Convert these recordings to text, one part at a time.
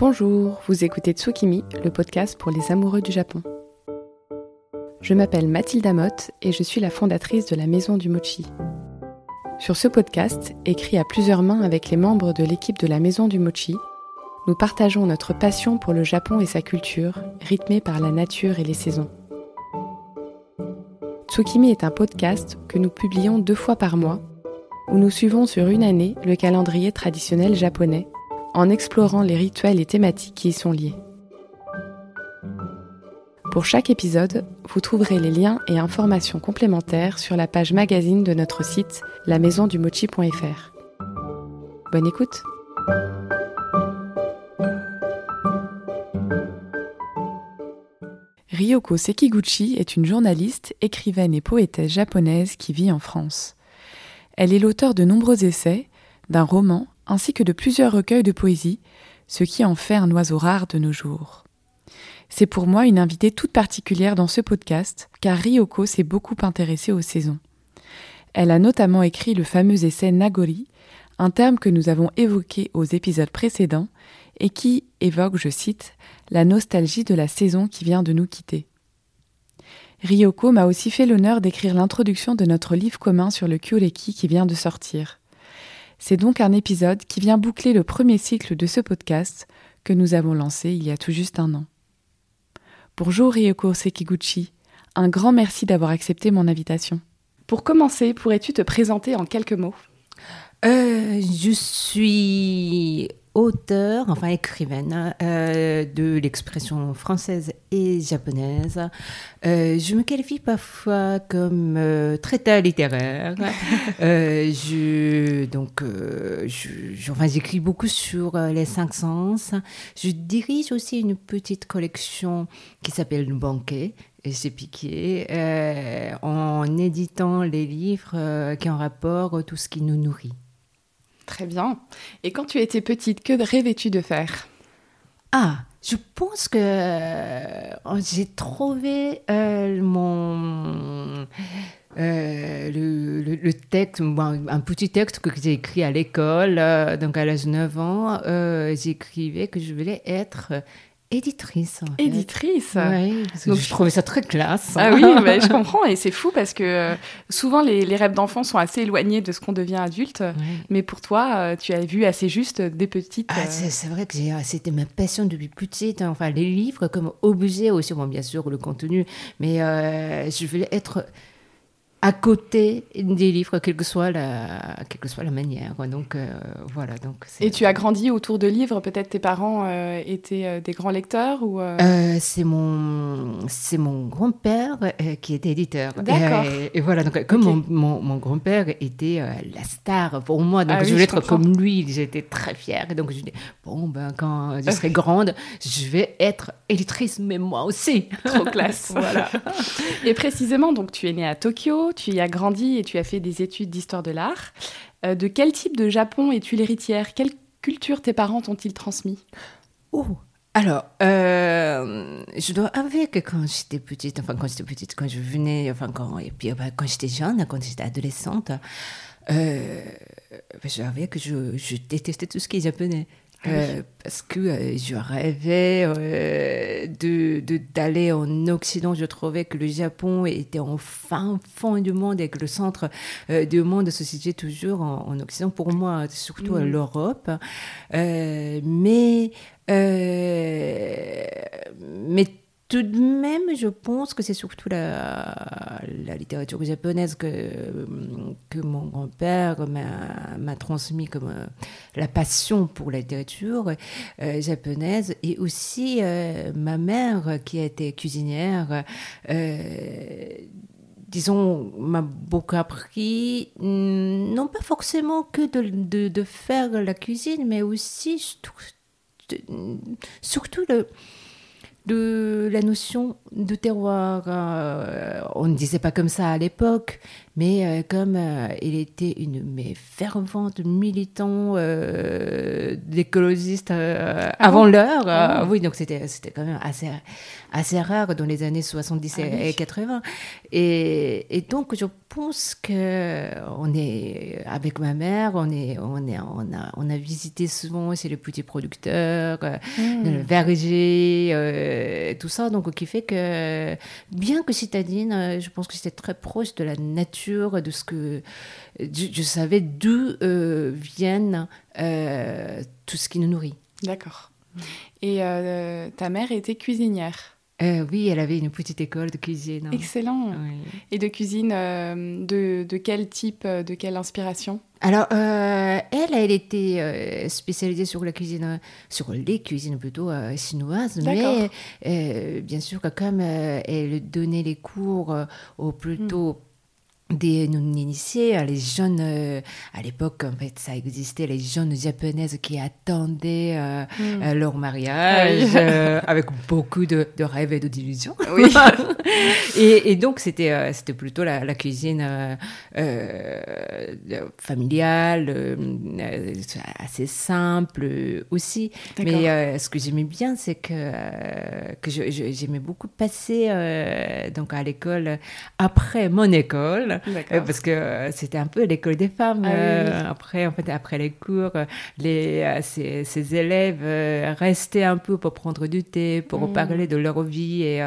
Bonjour, vous écoutez Tsukimi, le podcast pour les amoureux du Japon. Je m'appelle Mathilde Motte et je suis la fondatrice de la Maison du Mochi. Sur ce podcast, écrit à plusieurs mains avec les membres de l'équipe de la Maison du Mochi, nous partageons notre passion pour le Japon et sa culture, rythmée par la nature et les saisons. Tsukimi est un podcast que nous publions deux fois par mois, où nous suivons sur une année le calendrier traditionnel japonais en explorant les rituels et thématiques qui y sont liés. Pour chaque épisode, vous trouverez les liens et informations complémentaires sur la page magazine de notre site lamaisondumochi.fr. Bonne écoute Ryoko Sekiguchi est une journaliste, écrivaine et poétesse japonaise qui vit en France. Elle est l'auteur de nombreux essais, d'un roman ainsi que de plusieurs recueils de poésie, ce qui en fait un oiseau rare de nos jours. C'est pour moi une invitée toute particulière dans ce podcast, car Ryoko s'est beaucoup intéressée aux saisons. Elle a notamment écrit le fameux essai Nagori, un terme que nous avons évoqué aux épisodes précédents et qui évoque, je cite, la nostalgie de la saison qui vient de nous quitter. Ryoko m'a aussi fait l'honneur d'écrire l'introduction de notre livre commun sur le Kyureki qui vient de sortir. C'est donc un épisode qui vient boucler le premier cycle de ce podcast que nous avons lancé il y a tout juste un an. Bonjour Ryoko Sekiguchi, un grand merci d'avoir accepté mon invitation. Pour commencer, pourrais-tu te présenter en quelques mots? Euh, Je suis auteur, enfin écrivaine, euh, de l'expression française et japonaise. Euh, je me qualifie parfois comme euh, traité littéraire. Euh, je, donc, enfin, j'écris beaucoup sur les cinq sens. Je dirige aussi une petite collection qui s'appelle Le Banquet. Et j'ai piqué en éditant les livres qui ont rapport à tout ce qui nous nourrit. Très bien. Et quand tu étais petite, que rêvais-tu de faire? Ah, je pense que euh, j'ai trouvé euh, mon euh, le, texte, un petit texte que j'ai écrit à l'école, donc à l'âge de 9 ans, j'écrivais que je voulais être Éditrice. Éditrice Oui, Donc, je trouvais ça très classe. Ah oui, je comprends. Et c'est fou parce que euh, souvent, les, rêves d'enfants sont assez éloignés de ce qu'on devient adulte. Mais pour toi, euh, tu as vu assez juste des petites. Ah, euh, c'est vrai que c'était ma passion depuis petite. Hein. Enfin, les livres comme objet aussi, bon, bien sûr, le contenu. Mais je voulais être à côté des livres, quelle que soit la, quelle que soit la manière. Donc euh, voilà. Donc Et tu as grandi autour de livres. Peut-être tes parents euh, étaient euh, des grands lecteurs ou C'est mon c'est mon grand-père qui était éditeur. D'accord. Et, voilà. Donc comme mon, mon, grand-père était la star pour moi, donc ah je voulais être comme lui. J'étais très fière. Et donc je dis bon ben quand je serai grande, je vais être éditrice, mais moi aussi. Trop classe. voilà. Et précisément, donc tu es née à Tokyo tu y as grandi et tu as fait des études d'histoire de l'art. Euh, de quel type de Japon es-tu l'héritière? Quelle culture tes parents t'ont-ils transmis? Oh alors, euh, je dois avouer que quand j'étais petite, enfin quand j'étais petite, quand je venais, enfin quand, et puis quand j'étais jeune, quand j'étais adolescente, euh, je dois que je, je, détestais tout ce qui est japonais. Ah euh, parce que euh, je rêvais euh, de d'aller en Occident. Je trouvais que le Japon était en fin fond du monde et que le centre du monde se situait toujours en, Occident. Pour moi, surtout mm. l'Europe. mais mais tout de même, je pense que c'est surtout la, littérature japonaise que, que mon grand-père m'a transmis comme euh, la passion pour la littérature euh, japonaise et aussi euh, ma mère qui a été cuisinière. disons, m'a beaucoup appris, mm, non pas forcément que de, de faire la cuisine, mais aussi surtout le, de la notion de terroir. Euh, on ne disait pas comme ça à l'époque, Mais euh, comme euh, il était une mais fervente militant euh, d'écologiste Ah avant bon? l'heure, Ah. oui, donc c'était quand même assez assez rare dans les années 70 Ah et, oui. et 80. Et, et donc je pense que on est avec ma mère, on est on est on a on a visité souvent chez les petits producteurs. Hmm. le verger, euh, tout ça, donc qui fait que bien que citadine, euh, je pense que c'était très proche de la nature, de ce que je, savais d'où euh, viennent tout ce qui nous nourrit. D'accord. Et ta mère était cuisinière. Euh, oui, elle avait une petite école de cuisine. Excellent. Oui. Et de cuisine euh, de, de quel type, euh, de quelle inspiration? Alors, euh, elle, elle était spécialisée sur la cuisine, sur les cuisines plutôt chinoises, mais bien sûr que comme elle donnait les cours euh, aux plutôt des non-initiés, euh, les jeunes, euh, à l'époque, en fait, ça existait, les jeunes japonaises qui attendaient euh, Hmm. euh, leur mariage euh, avec beaucoup de, de rêves et de d'illusions. Oui. et, et donc, c'était euh, c'était plutôt la, la cuisine euh, euh, familiale, assez simple aussi. Mais euh, ce que j'aimais bien, c'est que, euh, que j'aimais beaucoup passer euh, donc à l'école après mon école. Euh, parce que euh, c'était un peu l'école des femmes. Ah oui, euh. Après, en fait, après les cours, les, ces, ces élèves restaient un peu pour prendre du thé, pour Mm. parler de leur vie. Et,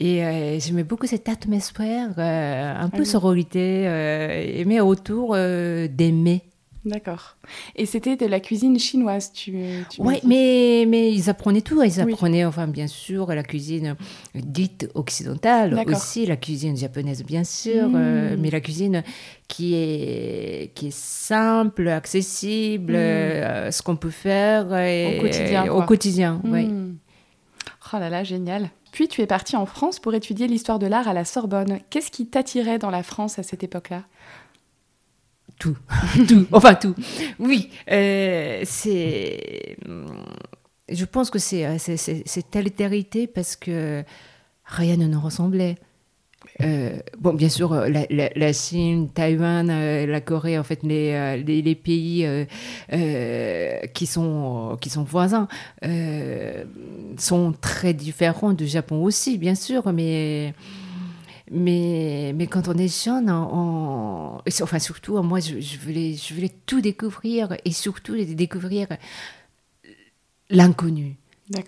et euh, j'aimais beaucoup cette atmosphère, euh, un peu Ah oui. sororité, euh, mais autour d'aimer. D'accord. Et c'était de la cuisine chinoise, tu, tu Oui, mais, mais ils apprenaient tout. Ils Oui. apprenaient, enfin, bien sûr, la cuisine dite occidentale, aussi la cuisine japonaise, bien sûr, Mm. euh, mais la cuisine qui est, qui est simple, accessible, Mm. euh, ce qu'on peut faire et- Au quotidien, Au oui. Hmm. Oh là là, génial. Puis tu es partie en France pour étudier l'histoire de l'art à la Sorbonne. Qu'est-ce qui t'attirait dans la France à cette époque-là? Tout, tout, enfin tout. Oui, euh, c'est. Je pense que c'est euh, cette altérité parce que rien ne nous ressemblait. Euh, bon, bien sûr, la, Chine, Taïwan, la Corée, en fait, les, les, les pays qui, sont, qui sont voisins sont très différents du Japon aussi, bien sûr, mais, mais, mais quand on est jeune, on, c'est- enfin, surtout, moi, je, je, voulais, je voulais tout découvrir et surtout découvrir l'inconnu.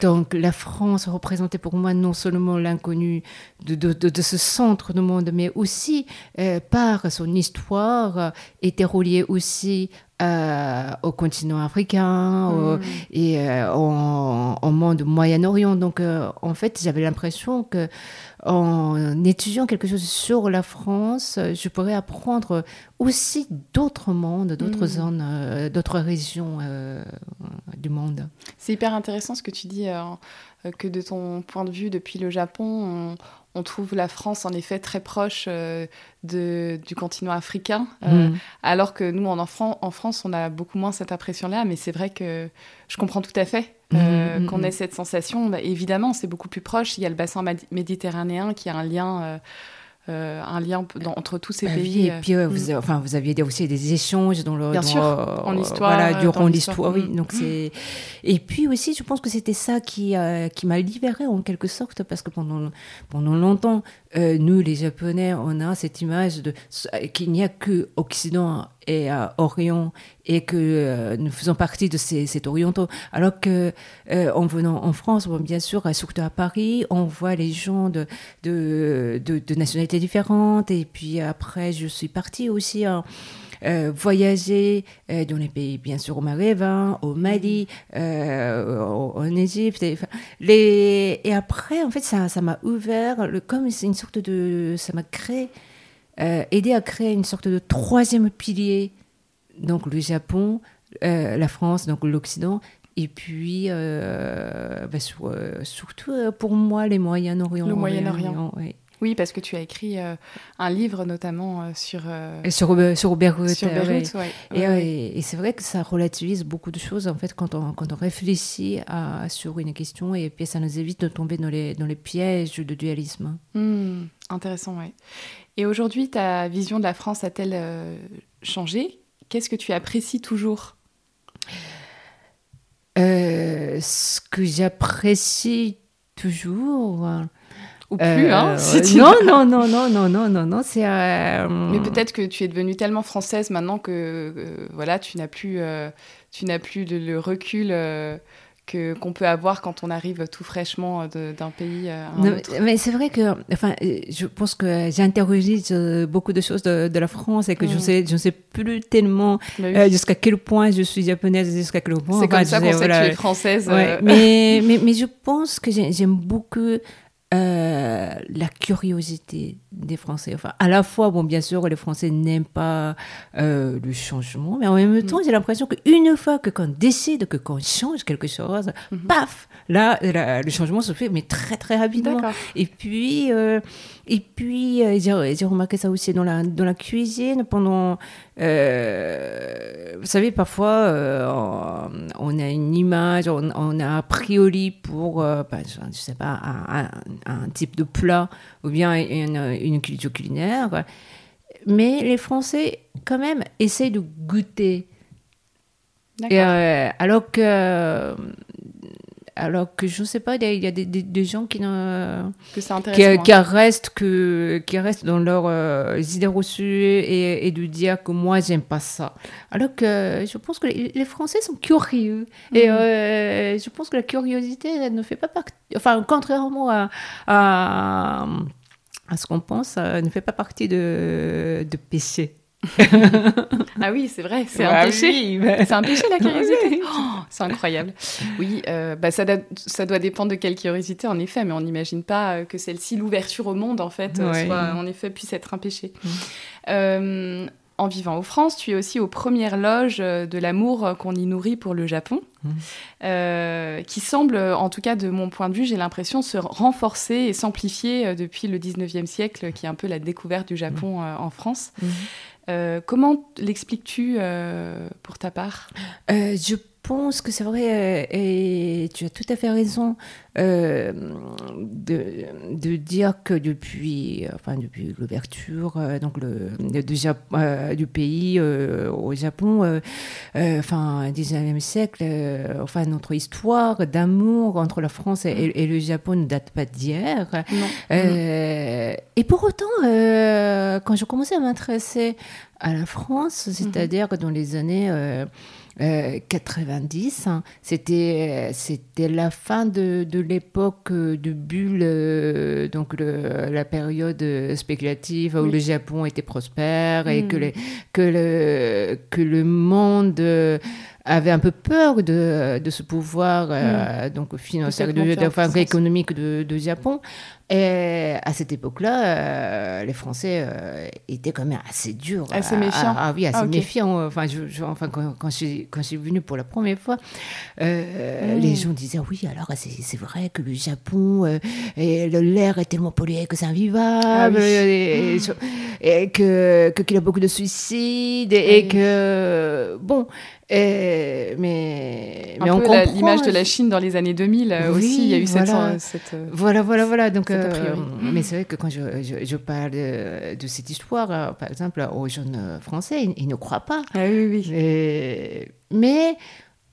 Donc la France représentait pour moi non seulement l'inconnu de, de, de- de ce centre du monde, mais aussi euh, par son histoire, euh, était relié aussi euh, au continent africain au- Hmm. et euh, au, au monde Moyen-Orient. Donc en fait, j'avais l'impression que en étudiant quelque chose sur la France, euh, je pourrais apprendre aussi d'autres mondes, d'autres Mm. zones, euh, d'autres régions euh, du monde. C'est hyper intéressant ce que tu dis, euh, que de ton point de vue, depuis le Japon, on, on trouve la France en effet très proche de, du continent africain, Mm. alors que nous, en, en France, on a beaucoup moins cette impression-là, mais c'est vrai que je comprends tout à fait euh, Mhm, qu'on mhm. ait cette sensation. Bah, évidemment, c'est beaucoup plus proche, il y a le bassin méditerranéen qui a un lien... euh, euh, un lien dans- entre tous ces Bah pays. et puis euh, mm. vous, enfin, vous aviez aussi des échanges dans le Bien dans, sûr, euh, en histoire, voilà, durant l'histoire, oui. Mm. C'est et puis aussi, je pense que c'était ça qui qui m'a libérée en quelque sorte parce que pendant pendant longtemps, euh, nous les Japonais, on a cette image de qu'il n'y a que Occident et euh, Orient et que euh, nous faisons partie de ces, orientaux. Alors que euh, en venant en France, bon, bien sûr, euh, surtout à Paris, on voit les gens de de, nationalités différentes. Et puis après, je suis partie aussi euh, voyager euh, dans les pays, bien sûr, au Maghreb, au Mali, euh, en Égypte. Et, enfin, les... et après, en fait, ça ça m'a ouvert, le, comme c'est une sorte de... Ça m'a créé, aidé à créer une sorte de troisième pilier. Donc le Japon, la France, donc l'Occident. Et puis, euh, bah, sur- euh, surtout euh, pour moi, les Moyen-Orient. Le Moyen-Orient. oui. Oui, parce que tu as écrit un livre notamment sur... sur, sur Beyrouth. Sur Beyrouth, Et, et, c'est vrai que ça relativise beaucoup de choses, en fait, quand on, quand on réfléchit à, sur une question, et puis ça nous évite de tomber dans les, dans les pièges de dualisme. Hmm, intéressant, oui. Et aujourd'hui, ta vision de la France a-t-elle changé? Qu'est-ce que tu apprécies toujours? Euh, Ce que j'apprécie toujours. Ou plus, hein euh, non, non, non, non, non, non, non, non, c'est. Euh, Mais peut-être que tu es devenue tellement française maintenant que, voilà, tu n'as plus, tu n'as plus le recul que qu'on peut avoir quand on arrive tout fraîchement d'un pays à un autre. Mais c'est vrai que, enfin, je pense que j'intériorise beaucoup de choses de, la France et que je mm. sais, je ne sais plus tellement bah euh, jusqu'à quel point je suis japonaise, jusqu'à quel point. C'est comme ça qu'on sait que tu es française. Euh. mais, mais, mais je pense que j'aime beaucoup euh, la curiosité des Français. Enfin, à la fois, bon, bien sûr, les Français n'aiment pas euh, le changement, mais en même temps, mm. j'ai l'impression qu'une fois que qu'on décide que qu'on change quelque chose, mm-hmm. paf, là, le changement se fait, mais très très rapidement. Et puis, euh, et puis, j'ai remarqué ça aussi dans la dans la cuisine pendant. vous savez, parfois, on, a une image, on, a a priori pour, ben, je, sais pas, un, un, type de plat ou bien une, une culture culinaire. Mais les Français, quand même, essayent de goûter. Euh, alors que alors que je ne sais pas, il y a des, des, gens qui, qui, qui, restent que, qui restent dans leurs euh, idées reçues et, et, de dire que moi j'aime pas ça. Alors que je pense que les, Français sont curieux et mhm. euh, je pense que la curiosité elle ne fait pas partie, enfin contrairement à, à, à ce qu'on pense, elle ne fait pas partie de, de péché. ah oui, c'est vrai, c'est un bah péché. C'est un péché la curiosité. Oh, c'est incroyable. Oui, euh, bah ça, ça, doit dépendre de quelle curiosité en effet, mais on n'imagine pas euh, que celle-ci, l'ouverture au monde en fait, euh, soit en effet puisse être un péché. Mm. En vivant en France, tu es aussi aux premières loges de l'amour qu'on y nourrit pour le Japon, mm. qui semble, en tout cas de mon point de vue, j'ai l'impression se renforcer et s'amplifier depuis le 19e siècle, qui est un peu la découverte du Japon mm. en France. Euh, comment l'expliques-tu euh, pour ta part? Euh, Je pense que c'est vrai, et tu as tout à fait raison de, de, dire que depuis, enfin, depuis l'ouverture donc le, du pays au Japon, enfin, 19e siècle, enfin, notre histoire d'amour entre la France et, et, le Japon ne date pas d'hier. et pour autant, quand je commençais à m'intéresser à la France, mhm. c'est-à-dire que dans les années 90, euh, euh, hein, c'était c'était la fin de, de l'époque de bulle, donc la période spéculative où le Japon était prospère et que, les, que, le, que le monde avait un peu peur de, de ce pouvoir euh, mm. donc financier, de, de, économique de, de, Japon. Et à cette époque-là, euh, les Français euh, étaient quand même assez durs. Assez méfiants. Ah, oui, assez ah, méfiants. Enfin, je, enfin quand, quand, je, suis, quand je suis venue pour la première fois, mm. les gens disaient oui, alors c'est vrai que le Japon, et l'air est tellement pollué que c'est invivable, ah et, et, que qu'il y a beaucoup de suicides, et que, bon, et, mais, mais on comprend l'image de la Chine dans les années 2000 euh, aussi. Il y a eu cette, cette euh, voilà, voilà, voilà. Donc, euh, mais c'est vrai que quand je, je, parle de, cette histoire, par exemple, aux jeunes Français, ils, ne croient pas. Ah, oui, oui. mais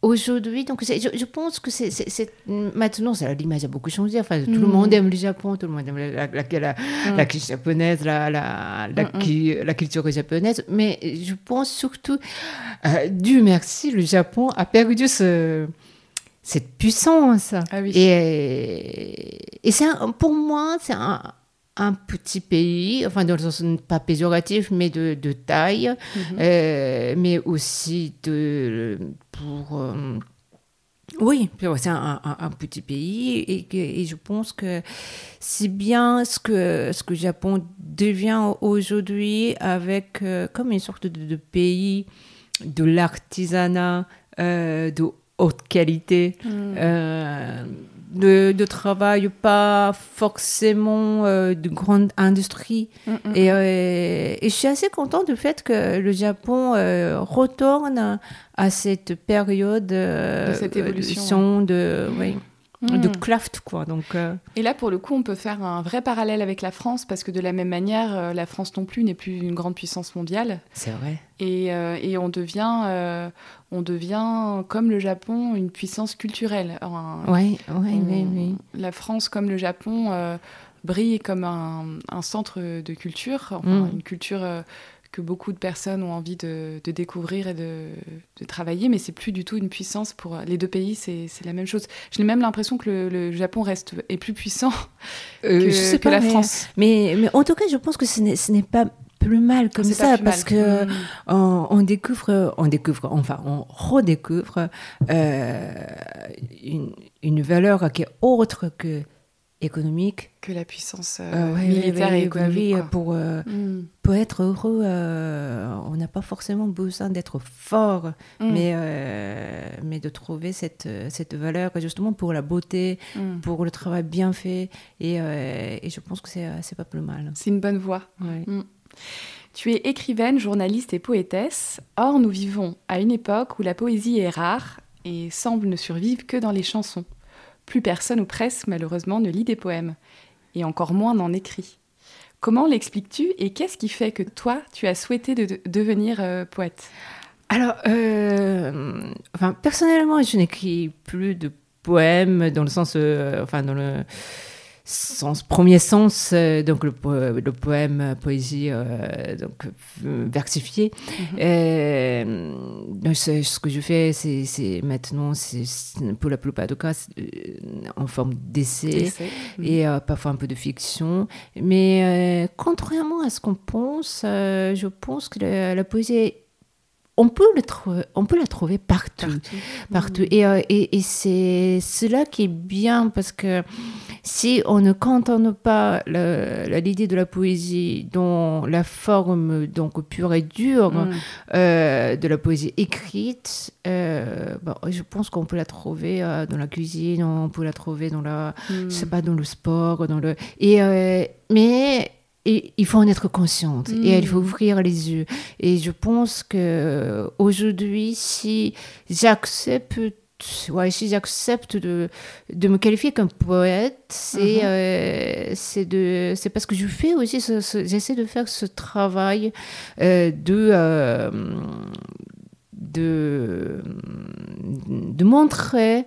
Aujourd'hui, donc je, je, pense que c'est maintenant, l'image a beaucoup changé. Enfin, tout le mm. monde aime le Japon, tout le monde aime la, la, la, mm. culture japonaise, la, la, mm, la, culture japonaise. Mais je pense surtout, euh, Dieu merci, le Japon a perdu ce, cette puissance. Ah oui. Et, et c'est pour moi, c'est un, un petit pays, enfin dans le sens pas péjoratif, mais de, de taille, mhm. euh, mais aussi de, pour... Euh, oui, c'est un, un, petit pays et, et, je pense que c'est bien ce que, ce que le Japon devient aujourd'hui avec euh, comme une sorte de, de pays de l'artisanat de haute qualité. Mhm de, de travail, pas forcément euh, de grande industrie. Mm, mm, Et, euh, et je suis assez contente du fait que le Japon euh, retourne à cette période euh, De cette évolution, évolution de, oui, mm. de craft, quoi. Donc, euh, Et là, pour le coup, on peut faire un vrai parallèle avec la France, parce que de la même manière, euh, la France non plus n'est plus une grande puissance mondiale. c'est vrai. Et, euh, et on, devient, euh, on devient, comme le Japon, une puissance culturelle. Un- Oui, oui, on- oui, oui. La France, comme le Japon, euh, brille comme un, un centre de culture, enfin, Mm. une culture euh, que beaucoup de personnes ont envie de, de découvrir et de, de travailler, mais c'est plus du tout une puissance pour les deux pays, c'est la même chose. J'ai même l'impression que le, le Japon reste est plus puissant Euh, que, je sais que pas, la mais- France. Mais, mais en tout cas, je pense que ce n'est pas plus mal comme C'est pas ça parce mal. que Mm. on, on découvre, on découvre, enfin, on redécouvre euh, une, une valeur qui est autre que économique, que la puissance euh, ouais, militaire ouais, et ouais, bah oui, économique. pour euh, Mm. pour être heureux, euh, on n'a pas forcément besoin d'être fort, Mm. mais euh, mais de trouver cette cette valeur justement pour la beauté, Mm. pour le travail bien fait, et, et je pense que c'est c'est pas plus mal. C'est une bonne voie. Tu es écrivaine, journaliste et poétesse. Or, nous vivons à une époque où la poésie est rare et semble ne survivre que dans les chansons. Plus personne ou presque, malheureusement, ne lit des poèmes. Et encore moins n'en écrit. Comment l'expliques-tu et qu'est-ce qui fait que toi, tu as souhaité de- devenir euh, poète? Alors, euh, enfin, personnellement, je n'écris plus de poèmes dans le sens, euh, enfin, dans le sens, premier sens, euh, donc le, po- le poème, euh, poésie, euh, donc euh, versifié. Euh, donc, c'est- ce que je fais, c'est maintenant, c'est pour la plupart des cas, euh, en forme d'essai Essai. et euh, parfois un peu de fiction. Mais euh, contrairement à ce qu'on pense, euh, je pense que la, la poésie, on peut, le on peut la trouver partout. partout. Et, euh, et, et c'est cela qui est bien parce que si on ne cantonne pas l'idée de la poésie dans la forme donc pure et dure Mm. euh, de la poésie écrite, euh, je pense qu'on peut la trouver euh, dans la cuisine, on peut la trouver dans la, Mm. je sais pas, dans le sport, dans le. Et mais et il faut en être consciente Mm. et il faut ouvrir les yeux. Et je pense que aujourd'hui, si j'accepte Ouais, si j'accepte de, de me qualifier comme poète, c'est euh, c'est de c'est parce que je fais aussi j'essaie de faire ce travail euh, de euh, de de montrer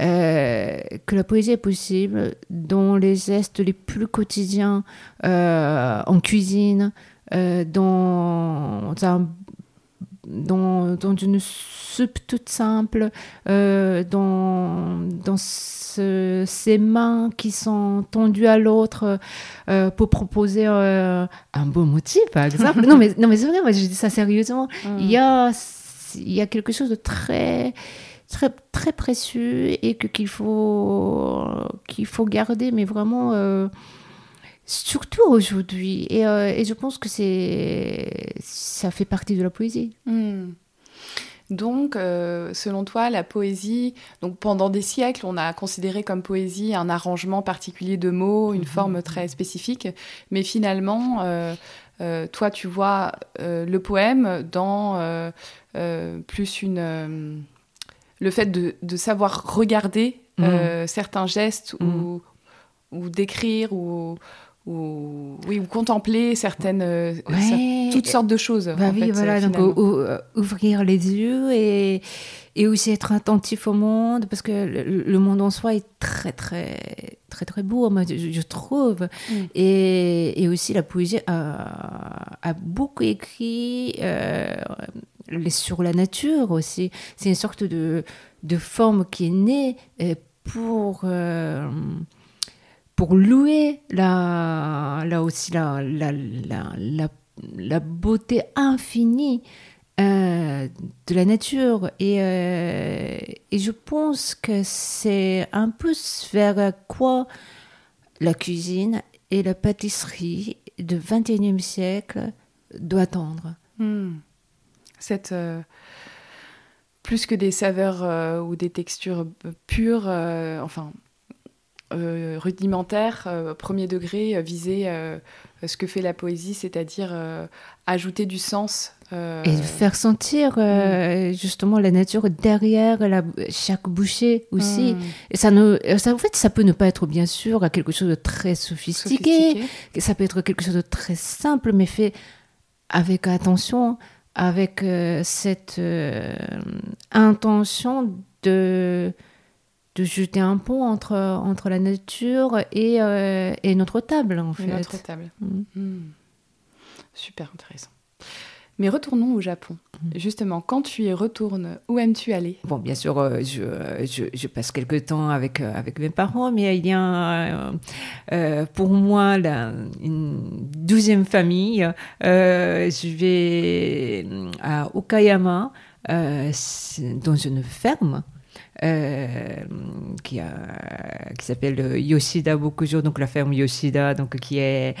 euh, que la poésie est possible dans les gestes les plus quotidiens, euh, en cuisine, euh, dans un dans, dans une soupe toute simple, euh, dans, dans ce- ces mains qui sont tendues à l'autre euh, pour proposer euh, un beau motif, par exemple. non, mais, non, mais c'est vrai, moi, je dis ça sérieusement. Mm. Il, y a, il y a quelque chose de très, très, très précieux et que, qu'il, faut, qu'il faut garder, mais vraiment... euh, Surtout aujourd'hui, et, euh, et je pense que c'est ça fait partie de la poésie. Hmm. Donc, euh, selon toi, la poésie, donc pendant des siècles, on a considéré comme poésie un arrangement particulier de mots, une Mhm. forme très spécifique, mais finalement, euh, toi, tu vois le poème dans plus une le fait de, de savoir regarder euh, certains gestes ou, ou d'écrire ou, ou oui ou contempler certaines euh, Ouais. toutes sortes de choses. Bah oui, fait, voilà, euh, donc ou- ouvrir les yeux et, et aussi être attentif au monde, parce que le, le monde en soi est très, très, très, très beau, moi, je, je trouve. Mm. Et, et aussi, la poésie a, a beaucoup écrit euh, sur la nature aussi. C'est une sorte de, de forme qui est née pour... euh, pour louer la, là aussi la, la, la, la, beauté infinie euh, de la nature. Et, euh, et je pense que c'est un peu vers quoi la cuisine et la pâtisserie du XXIe siècle doit tendre. Hmm. Cette, euh, plus que des saveurs ou des textures pures, enfin, rudimentaire, premier degré, viser ce que fait la poésie, c'est-à-dire ajouter du sens. Et faire sentir mm. justement la nature derrière la, chaque bouchée aussi. Mm. Et ça, ne, ça, en fait, ça peut ne pas être bien sûr quelque chose de très sophistiqué. Ça peut être quelque chose de très simple, mais fait avec attention, avec euh, cette euh, intention de, de jeter un pont entre, entre la nature et, euh, et notre table, en fait. Notre table. Mm. Mm. Super intéressant. Mais retournons au Japon. Mm. Justement, quand tu y retournes, où aimes-tu aller? Bon, bien sûr, euh, je, je, je, passe quelques temps avec, euh, avec mes parents, mais il y a euh, pour moi la, une douzième famille. je vais à Okayama, dans une ferme. Euh, qui, a, qui s'appelle Yoshida Bokujo, donc la ferme Yoshida, donc qui est,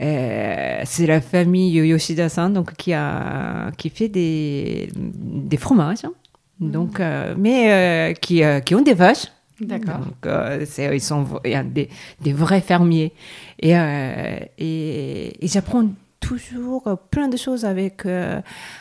euh, c'est la famille Yoshida-san, donc qui a, qui fait des, des fromages, hein. mm. donc, euh, mais qui, qui ont des vaches. D'accord. Donc, c'est, ils sont des, des vrais fermiers. Et, et, et j'apprends toujours plein de choses avec, euh,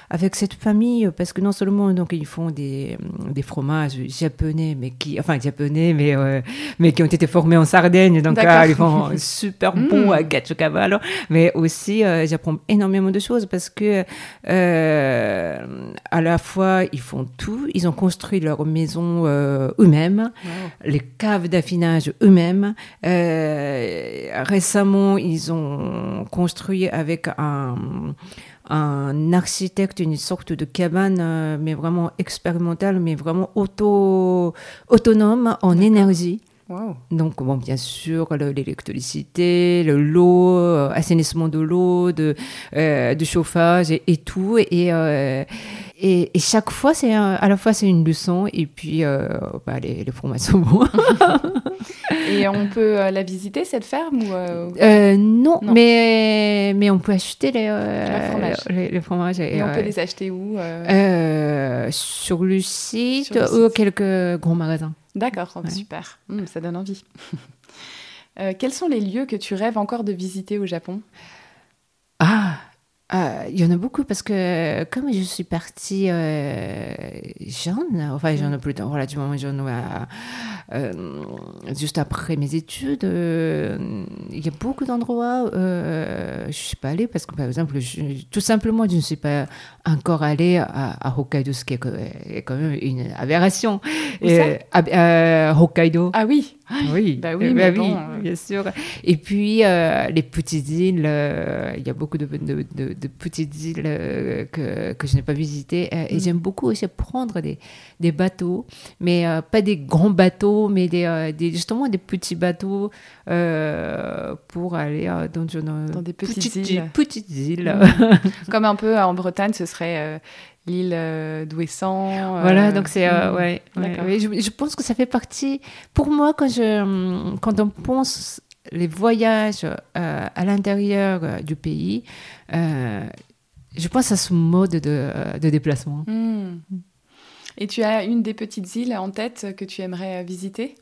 avec cette famille, parce que non seulement donc, ils font des, des fromages japonais, mais qui, enfin japonais, mais, euh, mais qui ont été formés en Sardaigne, donc euh, ils font super mm. bon à Cavallo, mais aussi j'apprends énormément de choses parce que à la fois ils font tout, ils ont construit leur maison eux-mêmes, les caves d'affinage eux-mêmes. récemment, ils ont construit avec un, un architecte, une sorte de cabane, euh, mais vraiment expérimentale, mais vraiment auto, autonome en énergie. Donc, bon, bien sûr, l'électricité, le l'eau, euh, assainissement de l'eau, de, euh, de chauffage et, tout. Et, et, chaque fois, c'est à la fois c'est une leçon et puis bah, les, les formations. Et on peut euh, la visiter, cette ferme ou, euh, euh, non, Mais, mais on peut acheter les, les, fromages. Et, on peut les acheter où Sur le site ou quelques grands magasins. D'accord, super. Hum, ça donne envie. quels sont les lieux que tu rêves encore de visiter au Japon? Ah euh, il y en a beaucoup parce que comme je suis partie euh, jeune, enfin jeune mm. plutôt relativement jeune, euh, juste après mes études, il y a beaucoup d'endroits je ne suis pas allée parce que par exemple, tout simplement, je ne suis pas encore allée à, Hokkaido, ce qui est, quand même une aberration. Et, Hokkaido. Ah oui. Oui, bah oui, bah oui bien sûr. Et puis les petites îles, il y a beaucoup de, de, de de petites îles euh, que, que je n'ai pas visitées. Euh, et mm. j'aime beaucoup aussi prendre des, des bateaux, mais euh, pas des grands bateaux, mais des, des, justement des petits bateaux pour aller dans, dans, des petites, îles. Petites îles. Mm. Comme un peu en Bretagne, ce serait l'île d'Ouessant. Voilà, donc c'est mm. ouais, Je, je, pense que ça fait partie. Pour moi, quand je quand on pense les voyages euh, à l'intérieur euh, du pays, euh, je pense à ce mode de, de déplacement. Hmm. Et tu as une des petites îles en tête que tu aimerais visiter?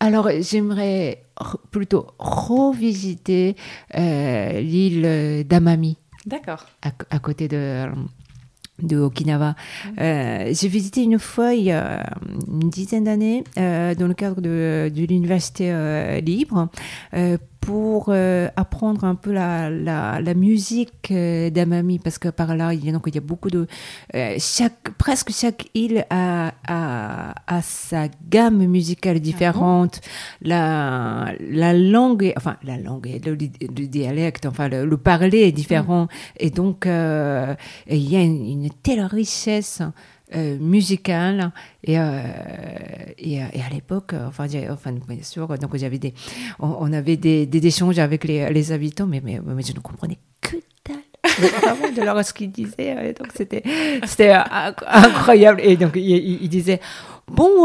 Alors, j'aimerais plutôt revisiter l'île d'Amami. D'accord. à, côté de, de Okinawa. Euh, j'ai visité une fois il y a une dizaine d'années euh, dans le cadre de, de l'université euh, libre pour euh, apprendre un peu la, la, la musique euh, d'Amami, parce que par là, il y a, donc, il y a beaucoup de... Euh, chaque, presque chaque île a, a, a sa gamme musicale différente. la, la langue, enfin, la langue, le, le dialecte, enfin, le, parler est différent. Mm. Et donc, il y a une, une telle richesse euh, musicale et, euh, et, et, à l'époque enfin, enfin bien sûr donc j'avais des on, avait des, des, échanges avec les, les habitants mais, mais, mais je ne comprenais que dalle. De leur ce qu'ils disaient donc c'était c'était incroyable. Et donc il, disait bon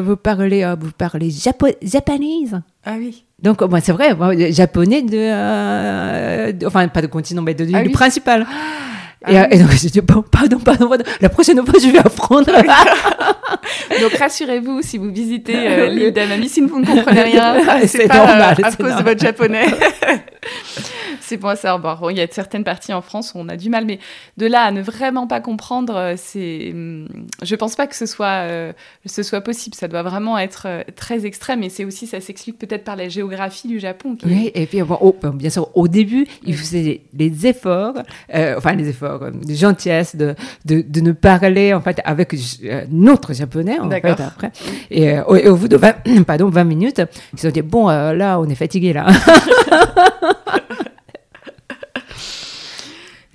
vous parlez vous parlez japo japonaise. Ah oui. Donc moi c'est vrai japonais de, enfin pas de continent mais de, ah du principal Ah et, donc, j'ai dit, bon, pardon, pardon, pardon, la prochaine fois, je vais apprendre. donc, rassurez-vous, si vous visitez euh, l'île d'Amami, si vous ne comprenez rien, c'est pas normal, à cause de votre japonais. c'est bon ça. Bon, il y a certaines parties en France où on a du mal, mais de là à ne vraiment pas comprendre, euh, c'est, hum, je pense pas que ce soit, euh, ce soit possible. Ça doit vraiment être euh, très extrême, et c'est aussi, ça s'explique peut-être par la géographie du Japon. Oui, et puis bien sûr, au début, il faisait des efforts, enfin les efforts, de gentillesse, de, de, ne parler en fait avec notre japonais en fait après. Et, au, bout de 20, pardon, 20 minutes, ils se sont dit bon, là, on est fatigué là.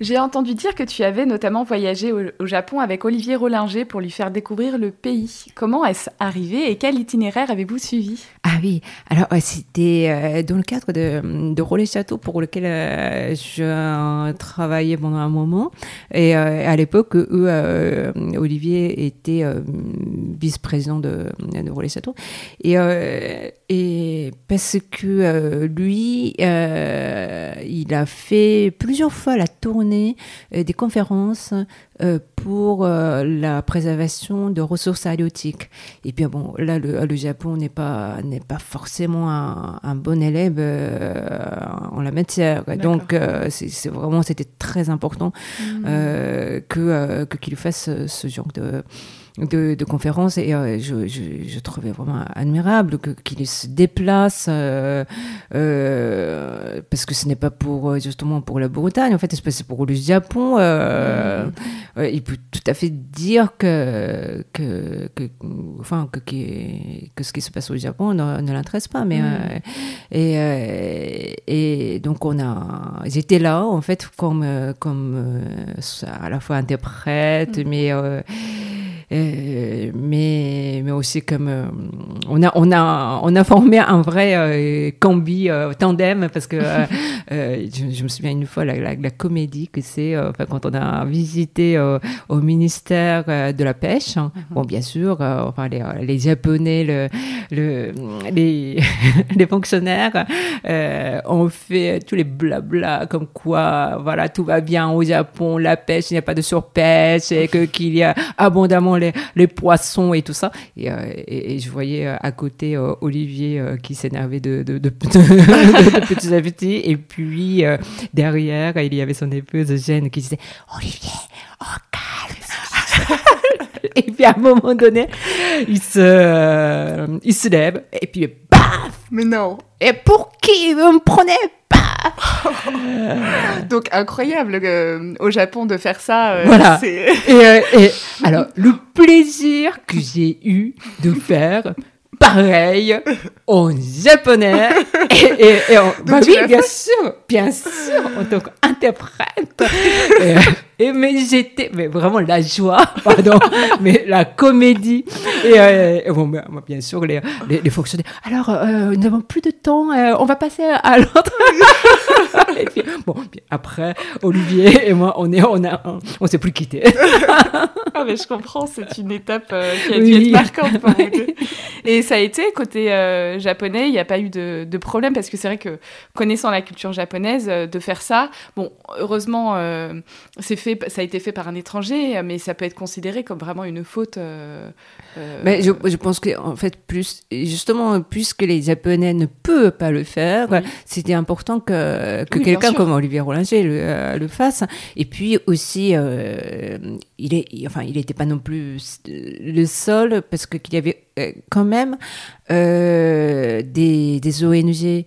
J'ai entendu dire que tu avais notamment voyagé au, Japon avec Olivier Rollinger pour lui faire découvrir le pays. Comment est-ce arrivé et quel itinéraire avez-vous suivi? Ah oui, alors c'était euh, dans le cadre de, de Château pour lequel euh, je travaillais pendant un moment. Et euh, à l'époque, Olivier était vice-président de, de Château. Et parce que lui, il a fait plusieurs fois la tournée euh, des conférences euh, pour euh, la préservation de ressources halieutiques. Et puis bon, là, le, Japon n'est pas n'est pas forcément un, bon élève en la matière. Donc, c'est vraiment c'était très important mmh. que qu'il fasse ce genre de de, conférences et euh, je, je, trouvais vraiment admirable qu'il se déplace euh, euh, parce que ce n'est pas pour justement pour la Bretagne en fait c'est pour le Japon il peut tout à fait dire que que, enfin que, que, ce qui se passe au Japon ne, l'intéresse pas mais et, et donc on a j'étais là en fait comme comme à la fois interprète mm. mais euh, mais, mais aussi comme euh, on, a, on, a, on a formé un vrai euh, combi tandem parce que je, me souviens une fois la, la, comédie que c'est quand on a visité au ministère de la pêche. Hein. Mhm. Bon, bien sûr, enfin les, les, Japonais, le, le les, les fonctionnaires ont fait tous les blabla comme quoi voilà tout va bien au Japon, la pêche, il n'y a pas de surpêche et que qu'il y a abondamment les, poissons et tout ça. Et, euh, je voyais euh, à côté euh, Olivier qui s'énervait de, de, de, petits à petits. Et puis derrière, il y avait son épouse Jeanne qui disait Olivier, oh calme Et puis à un moment donné, il se, il se lève et puis paf Mais non Et pour qui vous me prenez Donc incroyable euh, au Japon de faire ça. Euh, voilà. Euh, et, alors le plaisir que j'ai eu de faire pareil en japonais et, et, bah oui bien sûr bien sûr en tant qu'interprète. Et, mais j'étais mais vraiment la joie pardon mais la comédie. Et, bon bien sûr les, les, fonctionnaires alors nous n'avons plus de temps on va passer à l'autre et puis, bon, après, Olivier et moi, on est, on a, on, s'est plus quittés. ah, mais je comprends, c'est une étape euh, qui a dû être marquante pour vous Et ça a été, côté euh, japonais, il n'y a pas eu de, de problème, parce que c'est vrai que, connaissant la culture japonaise, euh, de faire ça, bon, heureusement, c'est fait, ça a été fait par un étranger, mais ça peut être considéré comme vraiment une faute. mais je, je pense qu'en fait, plus, justement, puisque les Japonais ne peuvent pas le faire, c'était important que que quelqu'un comme Olivier Rollinger le, euh, le, fasse. Et puis aussi, euh, il est, enfin, il n'était pas non plus le seul parce que qu'il y avait euh, quand même des, des ONG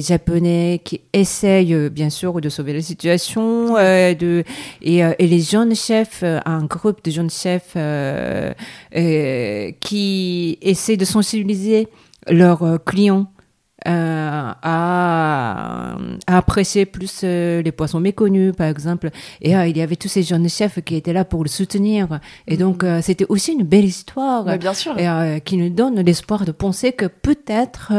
japonais qui essayent bien sûr de sauver la situation de, et, et, les jeunes chefs, un groupe de jeunes chefs qui essaient de sensibiliser leurs clients euh, à, apprécier plus euh, les poissons méconnus, par exemple. Et euh, il y avait tous ces jeunes chefs qui étaient là pour le soutenir. Et donc, mm. c'était aussi une belle histoire. bien sûr. Et, qui nous donne l'espoir de penser que peut-être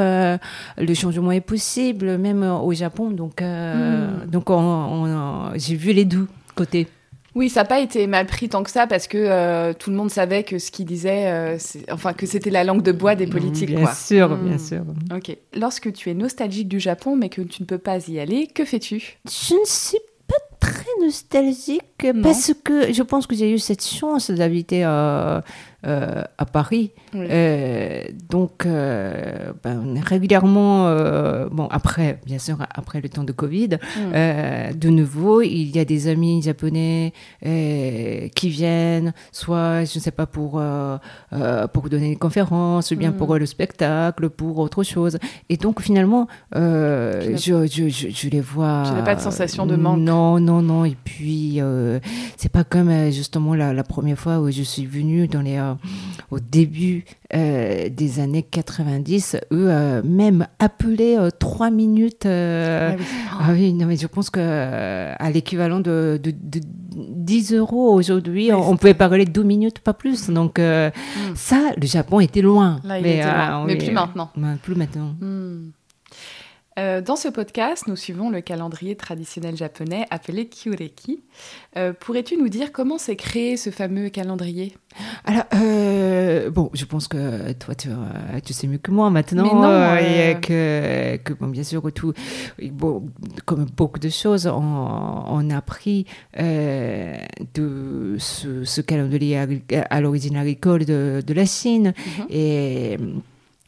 le changement est possible, même au Japon. Donc, mm. donc on, j'ai vu les deux côtés. Oui, ça n'a pas été mal pris tant que ça parce que euh, tout le monde savait que ce qu'il disait, euh, enfin que c'était la langue de bois des politiques. Bien sûr, bien hmm. sûr. Ok. Lorsque tu es nostalgique du Japon mais que tu ne peux pas y aller, que fais-tu? Je ne suis pas très nostalgique que, parce que je pense que j'ai eu cette chance d'habiter à, euh, à Paris. Euh, donc, euh, ben, régulièrement, bon, après, bien sûr, après le temps de Covid, mm. de nouveau, il y a des amis japonais qui viennent, soit, je ne sais pas, pour, pour donner une conférence, ou bien mm. pour le spectacle, pour autre chose. Et donc, finalement, je, je, je, les vois. Je n'ai pas de sensation de manque. Non, non, non. Et puis, c'est pas comme justement la, la, première fois où je suis venue dans les au début euh, des années 90, eux, euh, même appeler euh, trois minutes. Ah oui. Ah oui. non, mais je pense que à l'équivalent de, de, 10 euros aujourd'hui, on, pouvait parler deux minutes, pas plus. Donc, hmm. ça, le Japon était loin. Là, mais, était loin. mais plus maintenant. Plus maintenant. Hmm. Euh, dans ce podcast, nous suivons le calendrier traditionnel japonais appelé Kyureki. Euh, pourrais-tu nous dire comment s'est créé ce fameux calendrier? Alors, euh, bon, je pense que toi, tu, tu, sais mieux que moi maintenant. et que, que bon, bien sûr, tout, bon, comme beaucoup de choses, on, a pris de ce, calendrier à, l'origine agricole de, de, la Chine. Mhm. Et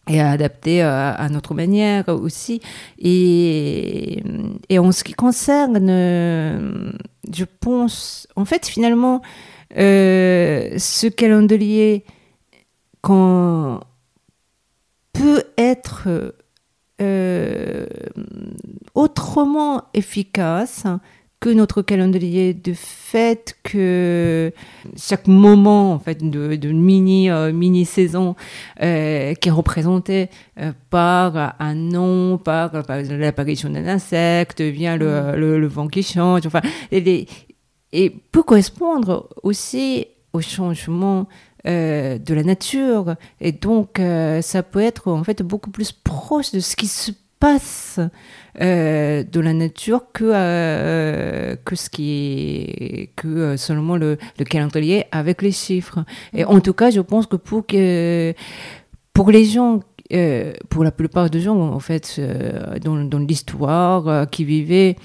et à adapter euh, à, notre manière aussi. Et, en ce qui concerne, je pense, en fait, finalement, euh, ce calendrier peut être euh, autrement efficace que notre calendrier de fait que chaque moment en fait de, mini euh, mini saison euh, qui est représenté euh, par un nom par, l'apparition d'un insecte vient le, mm. le, vent qui change enfin et, et peut correspondre aussi au changement de la nature et donc ça peut être en fait beaucoup plus proche de ce qui se passe euh, de la nature que, euh, que ce qui est que euh, seulement le, le, calendrier avec les chiffres. Et en tout cas, je pense que pour que pour les gens pour la plupart des gens, en fait, dans, dans l'histoire, qui vivaient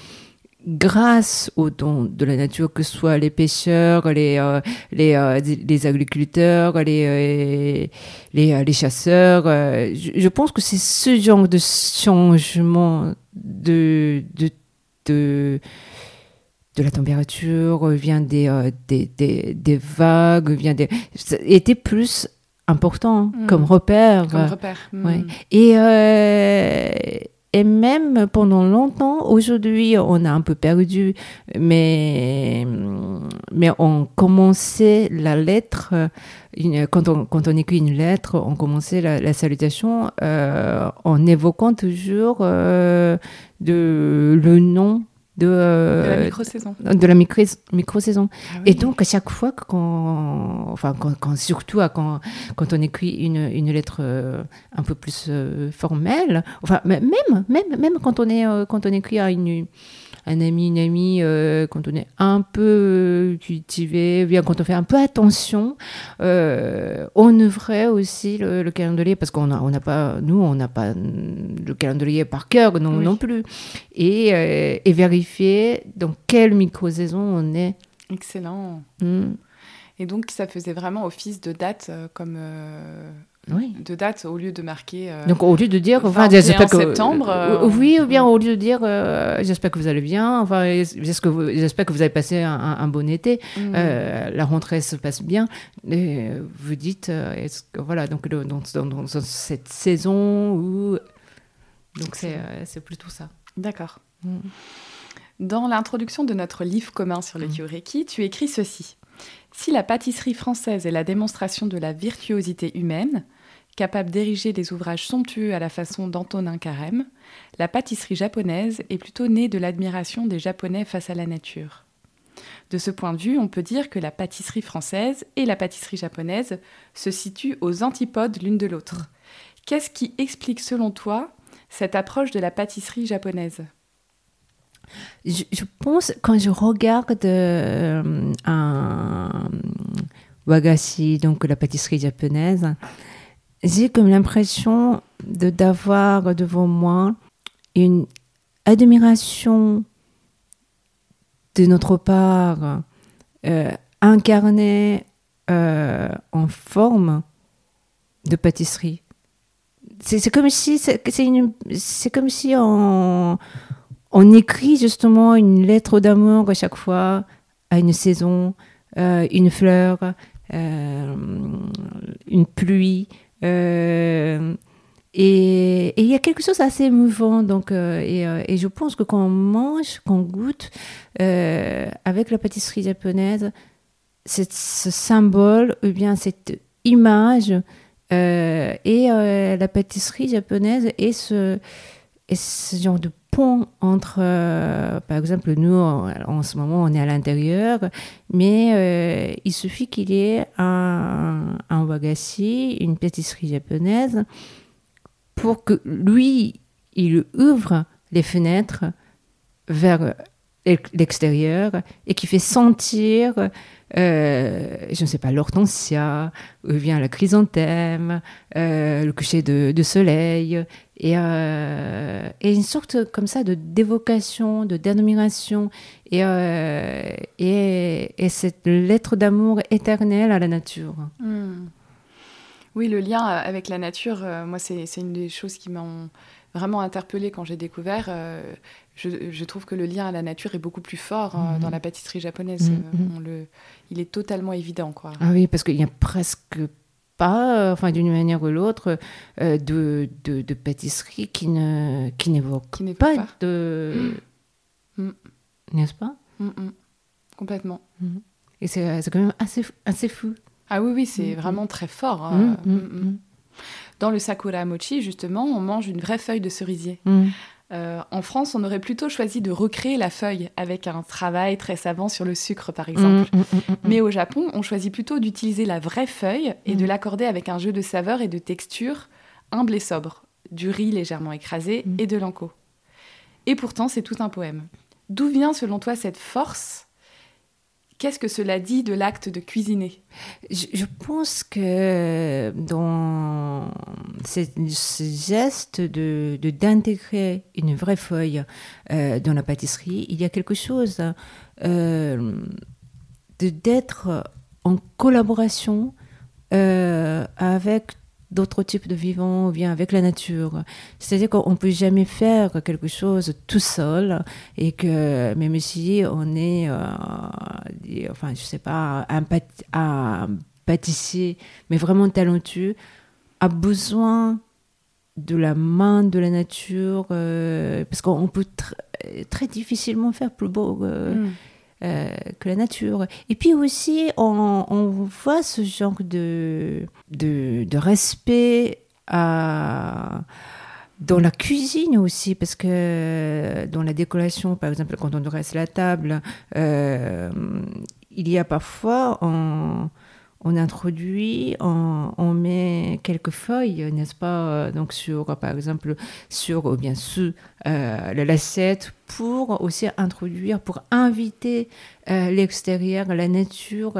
grâce aux dons de la nature, que ce soit les pêcheurs, les, euh, les, euh, les, agriculteurs, les, euh, les, les, chasseurs. Je, pense que c'est ce genre de changement de, de, de, de la température, vient des, des, des, des, vagues, vient des... était plus important mm. comme repère. Comme repère. Ouais. Et et même pendant longtemps, aujourd'hui, on a un peu perdu, mais, mais on commençait la lettre, quand, on, quand on écrit une lettre, on commençait la, salutation euh, en évoquant toujours euh, de, le nom de, de, la micro-saison. De la micro-saison. Ah Et donc, à chaque fois, quand, enfin, quand, surtout quand, quand on écrit une, une lettre euh, un peu plus euh, formelle, enfin, même, même, même quand on, est, euh, quand on écrit à une un ami, une amie, euh, quand on est un peu cultivé, bien quand on fait un peu attention, euh, on ouvrait aussi le, calendrier parce qu'on n'a on a pas, nous, on n'a pas le calendrier par cœur non, non plus, et, euh, et, vérifier dans quelle micro-saison on est. Excellent. Hmm. Et donc, ça faisait vraiment office de date comme de date au lieu de marquer. Euh, Donc au lieu de dire, enfin, j'espère que septembre. Euh, oui, ou bien au lieu de dire, euh, j'espère que vous allez bien. Enfin, j'espère que vous, j'espère que vous avez passé un, bon été. Mm. la rentrée se passe bien. Et vous dites, est-ce que, voilà, donc dans, dans, cette saison où, donc c'est, c'est plutôt ça. D'accord. Mm. Dans l'introduction de notre livre commun sur le mm. Kyoreki, tu écris ceci. Si la pâtisserie française est la démonstration de la virtuosité humaine, capable d'ériger des ouvrages somptueux à la façon d'Antonin Carême, la pâtisserie japonaise est plutôt née de l'admiration des Japonais face à la nature. De ce point de vue, on peut dire que la pâtisserie française et la pâtisserie japonaise se situent aux antipodes l'une de l'autre. Qu'est-ce qui explique selon toi cette approche de la pâtisserie japonaise? Je, pense, quand je regarde euh, un wagashi, donc la pâtisserie japonaise, j'ai comme l'impression de d'avoir devant moi une admiration de notre part incarné en forme de pâtisserie. C'est comme si c'est comme si on, on écrit justement une lettre d'amour à chaque fois à une saison, euh, une fleur, euh, une pluie. Euh, et il y a quelque chose d'assez émouvant. Donc, et, je pense que quand on mange, quand on goûte avec la pâtisserie japonaise, ce symbole, ou bien cette image et la pâtisserie japonaise et ce, et ce genre de pont entre, euh, par exemple, nous, en, ce moment, on est à l'intérieur, mais euh, il suffit qu'il y ait un, un wagashi, une pâtisserie japonaise, pour que lui, il ouvre les fenêtres vers l'extérieur et qui fait sentir euh, je ne sais pas, l'hortensia, ou bien la chrysanthème, le coucher de, soleil, et, euh, et, une sorte comme ça de d'évocation, de d'admiration, et, et, et, cette lettre d'amour éternelle à la nature. Hmm. Oui, le lien avec la nature, moi, c'est une des choses qui m'ont vraiment interpellée quand j'ai découvert je, trouve que le lien à la nature est beaucoup plus fort euh, dans mhm. la pâtisserie japonaise. On le, il est totalement évident. Quoi. Ah oui, parce qu'il n'y a presque pas, enfin d'une manière ou l'autre, euh, de, de, pâtisserie qui ne qui n'évoque pas, pas, de... Mm. Mm. N'est-ce pas? Mm, Complètement. Et c'est quand même assez, assez fou. Ah oui, oui, c'est vraiment très fort. Hein. Dans le sakura mochi, justement, on mange une vraie feuille de cerisier. Euh, en France, on aurait plutôt choisi de recréer la feuille avec un travail très savant sur le sucre, par exemple. Mm, mm, mm, Mais au Japon, on choisit plutôt d'utiliser la vraie feuille et de l'accorder avec un jeu de saveurs et de textures humble et sobre, du riz légèrement écrasé et de l'anko. Et pourtant, c'est tout un poème. D'où vient, selon toi, cette force Qu'est-ce que cela dit de l'acte de cuisiner? Je, pense que dans ce, geste de d'intégrer une vraie feuille euh, dans la pâtisserie, il y a quelque chose euh, d'être en collaboration euh, avec d'autres types de vivants ou bien avec la nature. C'est-à-dire qu'on ne peut jamais faire quelque chose tout seul et que même si on est, euh, enfin, je sais pas, un, pâtissier, mais vraiment talentueux, a besoin de la main de la nature, euh, parce qu'on peut très difficilement faire plus beau. Euh, mm. Euh, que la nature. Et puis aussi, on, voit ce genre de, de, respect dans la cuisine aussi, parce que dans la décoration, par exemple, quand on dresse la table, euh, il y a parfois... on introduit, on, met quelques feuilles, n'est-ce pas, euh, donc sur, par exemple, sur ou bien sous euh, l'assiette, pour aussi introduire, pour inviter euh, l'extérieur, la nature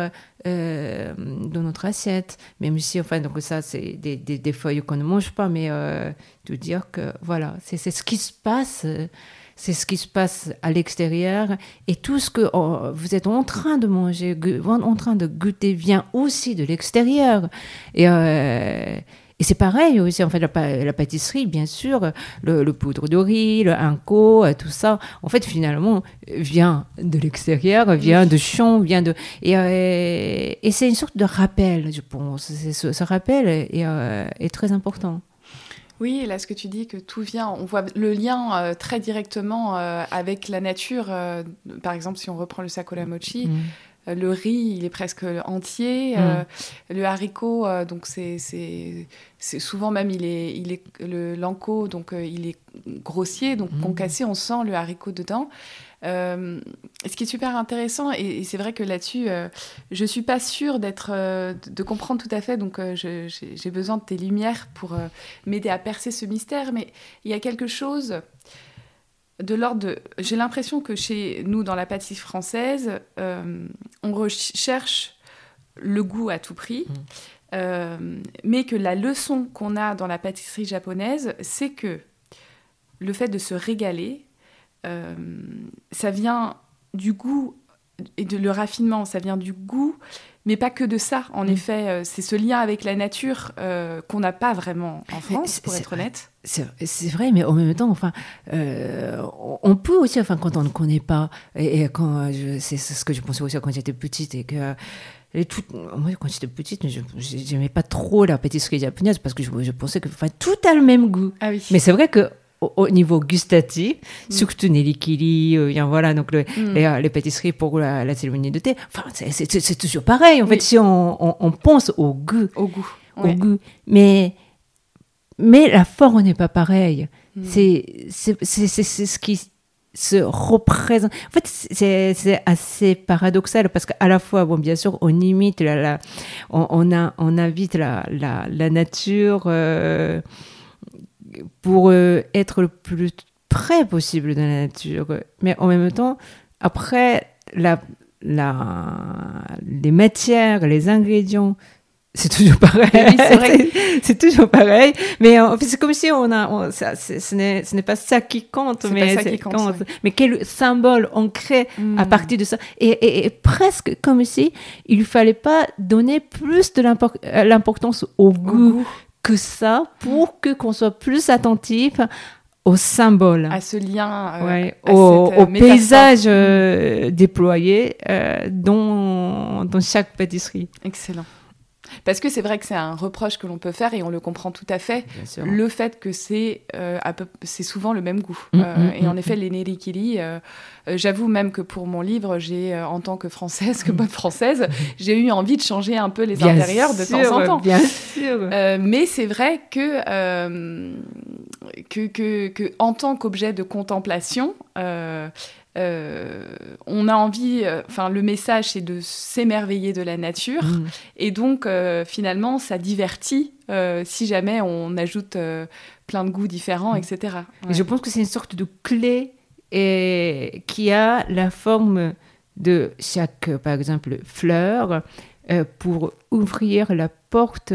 dans notre assiette. Même si, enfin, donc ça, c'est des, des, feuilles qu'on ne mange pas, mais de dire que, voilà, c'est ce qui se passe c'est ce qui se passe à l'extérieur. Et tout ce que oh, vous êtes en train de manger, en train de goûter, vient aussi de l'extérieur. Et, euh, c'est pareil aussi, en fait, la, pâtisserie, bien sûr, le, poudre de riz, le inco, euh, tout ça, en fait, finalement, vient de l'extérieur, vient de champs, vient de... Et, euh, et c'est une sorte de rappel, je pense. Ce, ce rappel est très important. Oui, là, ce que tu dis, que tout vient, on voit le lien euh, très directement euh, avec la nature. Euh, par exemple, si on reprend le sakura mochi, mm. le riz, il est presque entier. Mm. le haricot, donc c'est souvent même, il est, il est le l'anko, donc il est grossier, donc mm. concassé, on sent le haricot dedans. Euh, ce qui est super intéressant, et, c'est vrai que là-dessus, euh, je suis pas sûre d'être, euh, de comprendre tout à fait, donc j'ai besoin de tes lumières pour m'aider à percer ce mystère, mais il y a quelque chose de l'ordre de... J'ai l'impression que chez nous, dans la pâtisserie française, on recherche le goût à tout prix. Mmh. mais que la leçon qu'on a dans la pâtisserie japonaise, c'est que le fait de se régaler, euh, ça vient du goût et de le raffinement, ça vient du goût, mais pas que de ça. En mm. effet, euh, c'est ce lien avec la nature euh, qu'on n'a pas vraiment en France, pour être honnête. C'est vrai, mais en même temps, enfin, euh, on peut aussi, enfin, quand on ne connaît pas, et, quand c'est ce que je pensais aussi quand j'étais petite, et que tout, moi, quand j'étais petite, je n'aimais pas trop la pâtisserie japonaise parce que je, je pensais que enfin, tout a le même goût. Ah oui. Mais c'est vrai que au, niveau gustatif, mm. surtout Nelikili, euh, voilà, donc le, mm. les, les, pâtisseries pour la, la, cérémonie de thé. Enfin, c'est toujours pareil. En fait, si on, on, on, pense au goût, au goût, au goût, mais mais la forme n'est pas pareille. Mm. C'est c'est ce qui se représente. En fait, c'est assez paradoxal parce qu'à la fois, bon, bien sûr, on imite la, la on, on, a, on invite la, la, la nature. Euh, pour euh, être le plus près possible de la nature. Mais en même temps, après, la, la, les matières, les ingrédients, c'est toujours pareil. c'est toujours pareil. Mais c'est comme si on a, ce n'est pas ça qui compte, mais ça qui compte. Mais quel symbole on crée à hmm. partir de ça? Et, et, presque comme si il fallait pas donner plus de euh, l'importance au, goût, que ça pour que qu'on soit plus attentif au symbole, à ce lien, euh, au, euh, paysage euh, déployé dans, dans chaque pâtisserie. Excellent. Parce que c'est vrai que c'est un reproche que l'on peut faire et on le comprend tout à fait. Le fait que c'est euh, c'est souvent le même goût. Mm, euh, mm, et en mm, effet, les Nerikiri, euh, j'avoue même que pour mon livre, j'ai en tant que française, que bonne française, j'ai eu envie de changer un peu les intérieurs de temps en temps. Bien sûr. mais c'est vrai que, que, que, que, en tant qu'objet de contemplation, euh, on a envie, euh, enfin le message c'est de s'émerveiller de la nature mmh. et donc euh, finalement ça divertit si jamais on ajoute plein de goûts différents, etc. Et je pense que c'est une sorte de clé et, qui a la forme de chaque, par exemple, fleur pour ouvrir la porte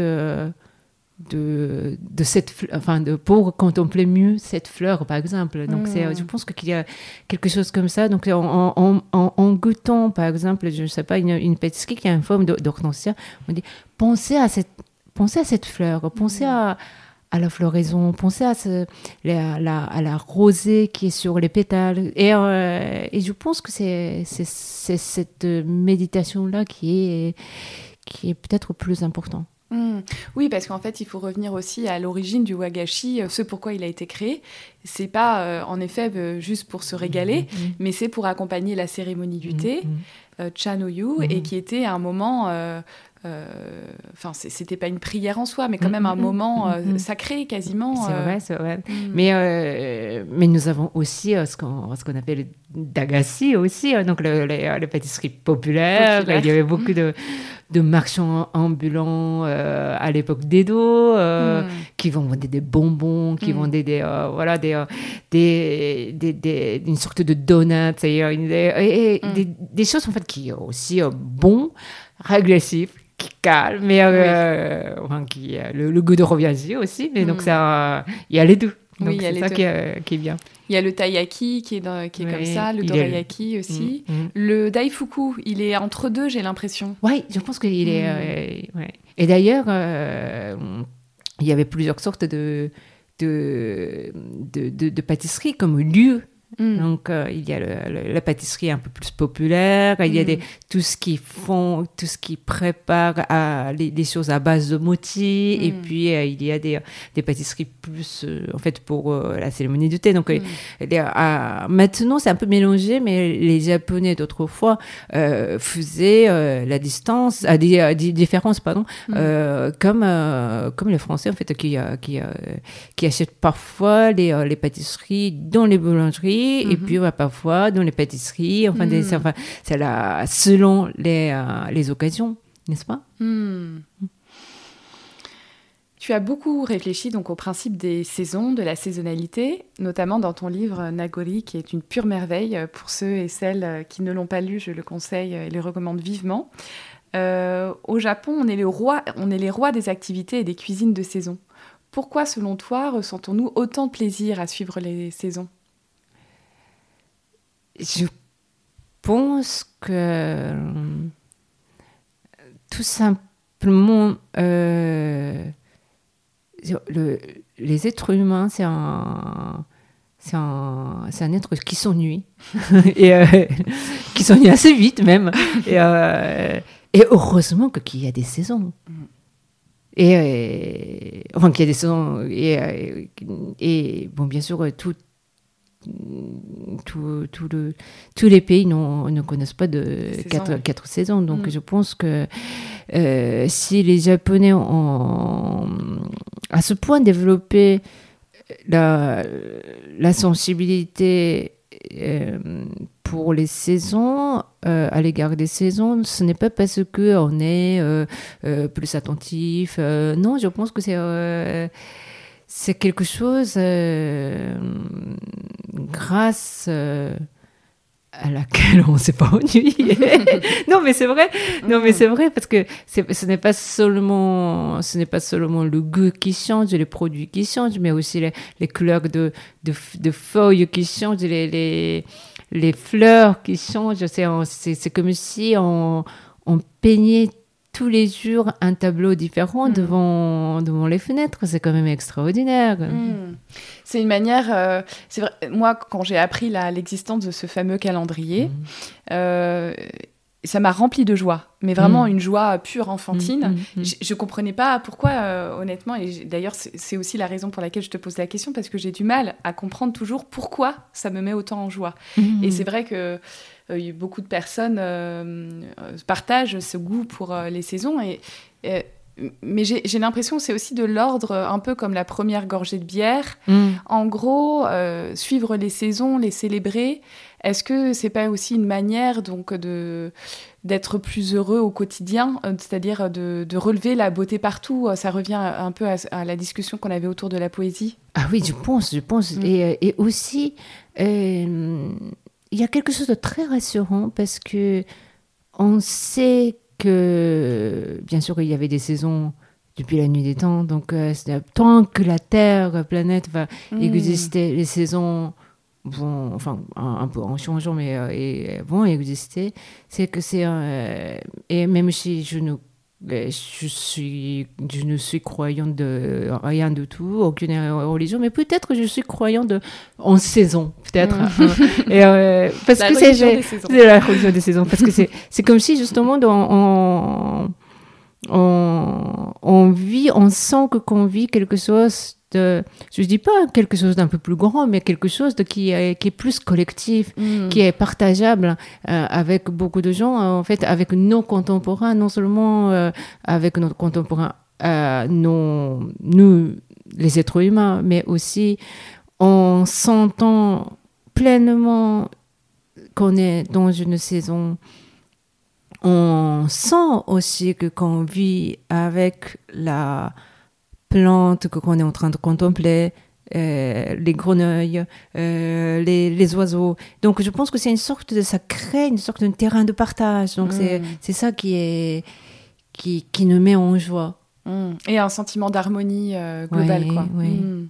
de, de cette enfin de pour contempler mieux cette fleur par exemple donc c'est je mm. pense qu'il y a quelque chose comme ça donc en, en, en, goûtant par exemple je ne sais pas une, une pâtisserie qui a une forme d'hortensia on dit pensez à cette pensez à cette fleur pensez mm. à à la floraison, pensez à, ce, la, la, à la rosée qui est sur les pétales. Et, euh, et je pense que c'est cette méditation-là qui est, qui est peut-être plus important. Mmh. Oui, parce qu'en fait, il faut revenir aussi à l'origine du wagashi, euh, ce pourquoi il a été créé. C'est pas, euh, en effet, euh, juste pour se régaler, mmh, mmh. mais c'est pour accompagner la cérémonie du thé, Chanoyu, et qui était un moment enfin c'était pas une prière en soi mais quand même un moment sacré quasiment c'est vrai c'est vrai. Mais mais nous avons aussi ce qu'on ce qu'on appelle dagassi aussi donc le, les, pâtisseries populaires il y avait beaucoup de de marchands ambulants euh, à l'époque d'Edo euh, hmm. qui vendaient des bonbons, qui mm. vendaient des, euh, voilà, des, des, des, une sorte de donuts, et, hmm. des, des, choses en fait qui sont aussi bons, régressifs, qui calment, mais enfin, qui, le, goût de reviens aussi, mais donc hmm. ça, il y a les deux. Donc c'est ça qui est, qui est, bien. Il y a le taiyaki qui est, qui est comme ça, le dorayaki aussi. Mm, mm. Le daifuku, il est entre deux, j'ai l'impression. Oui, je pense qu'il est. Mm. Euh, Et d'ailleurs, euh, il y avait plusieurs sortes de, de, de, de pâtisseries comme lieu Mm. Donc, euh, il y a la pâtisserie un peu plus populaire, il y a mm. des, tout ce qui font, tout ce qui prépare à, les, choses à base de moti, et mm. puis euh, il y a des, des pâtisseries plus, euh, en fait, pour la cérémonie du thé. Donc, maintenant, c'est un peu mélangé, mais les Japonais d'autrefois faisaient la distance, à des, différences, pardon, comme, comme les Français, en fait, qui, qui, qui achètent parfois les, les pâtisseries dans les boulangeries et mhm. puis parfois dans les pâtisseries, enfin, mhm. enfin c'est là, selon les, euh, les occasions, n'est-ce pas? Hmm. Tu as beaucoup réfléchi donc au principe des saisons, de la saisonnalité, notamment dans ton livre Nagori, qui est une pure merveille pour ceux et celles qui ne l'ont pas lu. Je le conseille et le recommande vivement. Euh, au Japon, on est, le roi, on est les rois des activités et des cuisines de saison. Pourquoi, selon toi, ressentons-nous autant de plaisir à suivre les saisons? Je pense que tout simplement, euh, le, les êtres humains, c'est un, c'est un, un, être qui s'ennuie, euh, qui s'ennuie assez vite même. Et, euh, heureusement qu'il y a des saisons. Et, enfin, qu'il y a des saisons. Et, et, bon, bien sûr, tout, tout, tout le, tous les pays ne connaissent pas de quatre, quatre, saisons. Donc, mm. je pense que euh, si les Japonais ont à ce point développé la, la sensibilité euh, pour les saisons, euh, à l'égard des saisons, ce n'est pas parce qu'on est plus attentif. non, je pense que c'est c'est quelque chose grâce à laquelle on s'est pas ennuyé. non, mais c'est vrai. Non, mais c'est vrai parce que ce n'est pas seulement, ce n'est pas seulement le goût qui change, les produits qui changent, mais aussi les, les couleurs de, de, de, feuilles qui changent, les, les, les fleurs qui changent. C'est comme si on, on peignait tous les jours un tableau différent mm. devant, devant les fenêtres. C'est quand même extraordinaire. Mm. C'est une manière. Euh, c'est vrai, moi, quand j'ai appris l'existence de ce fameux calendrier, mm. euh, ça m'a rempli de joie, mais vraiment une joie pure enfantine. Je, ne comprenais pas pourquoi, euh, honnêtement, et d'ailleurs c'est aussi la raison pour laquelle je te pose la question, parce que j'ai du mal à comprendre toujours pourquoi ça me met autant en joie. Et c'est vrai que beaucoup de personnes euh, partagent ce goût pour euh, les saisons. Et, mais j'ai l'impression que c'est aussi de l'ordre, un peu comme la première gorgée de bière. Mm. En gros, suivre les saisons, les célébrer, est-ce que c'est pas aussi une manière donc de d'être plus heureux au quotidien, c'est-à-dire de, relever la beauté partout? Ça revient un peu à, la discussion qu'on avait autour de la poésie. Ah oui, je pense, je pense. Mm. Et, et, aussi, il y a quelque chose de très rassurant parce que on sait que, bien sûr, il y avait des saisons depuis la nuit des temps, donc euh, tant que la Terre, la planète va hmm. exister, les saisons vont, enfin, un, peu en changeant, mais euh, vont exister. C'est que c'est, euh, et même si je ne je, suis, je ne suis croyant de rien du tout, aucune religion, mais peut-être je suis croyant de, en saison, peut-être. Mm. Et euh, parce que c'est la religion des saisons. Parce que c'est comme si justement on, on, on, vit, on sent que qu'on vit quelque chose de, je dis pas quelque chose d'un peu plus grand, mais quelque chose de, qui, est, qui est plus collectif, mm. qui est partageable euh, avec beaucoup de gens, en fait, avec nos contemporains, non seulement euh, avec nos contemporains, euh, nos, nous, les êtres humains, mais aussi en sentant pleinement qu'on est dans une saison on sent aussi que qu'on vit avec la plantes qu'on est en train de contempler, euh, les grenouilles, euh, les, les, oiseaux. Donc je pense que c'est une sorte de, ça crée une sorte de terrain de partage. Donc c'est mm. ça qui, est, qui, qui nous met en joie. Mm. Et un sentiment d'harmonie euh, globale. quoi. Mm.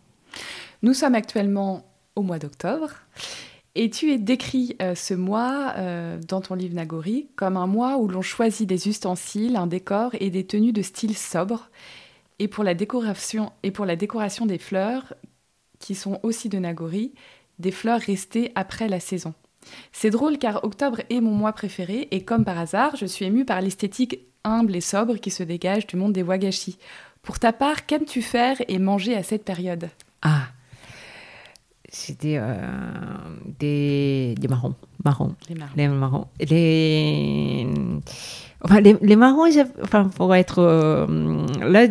Nous sommes actuellement au mois d'octobre. Et tu es décrit ce mois dans ton livre Nagori comme un mois où l'on choisit des ustensiles, un décor et des tenues de style sobre et pour la décoration, et pour la décoration des fleurs, qui sont aussi de Nagori, des fleurs restées après la saison. C'est drôle car octobre est mon mois préféré et comme par hasard, je suis émue par l'esthétique humble et sobre qui se dégage du monde des wagashi. Pour ta part, qu'aimes-tu faire et manger à cette période? Ah, c'était euh, des, des marrons. marrons. Les marrons. Les marrons. Les Enfin, les, marrons, enfin, pour être euh, là,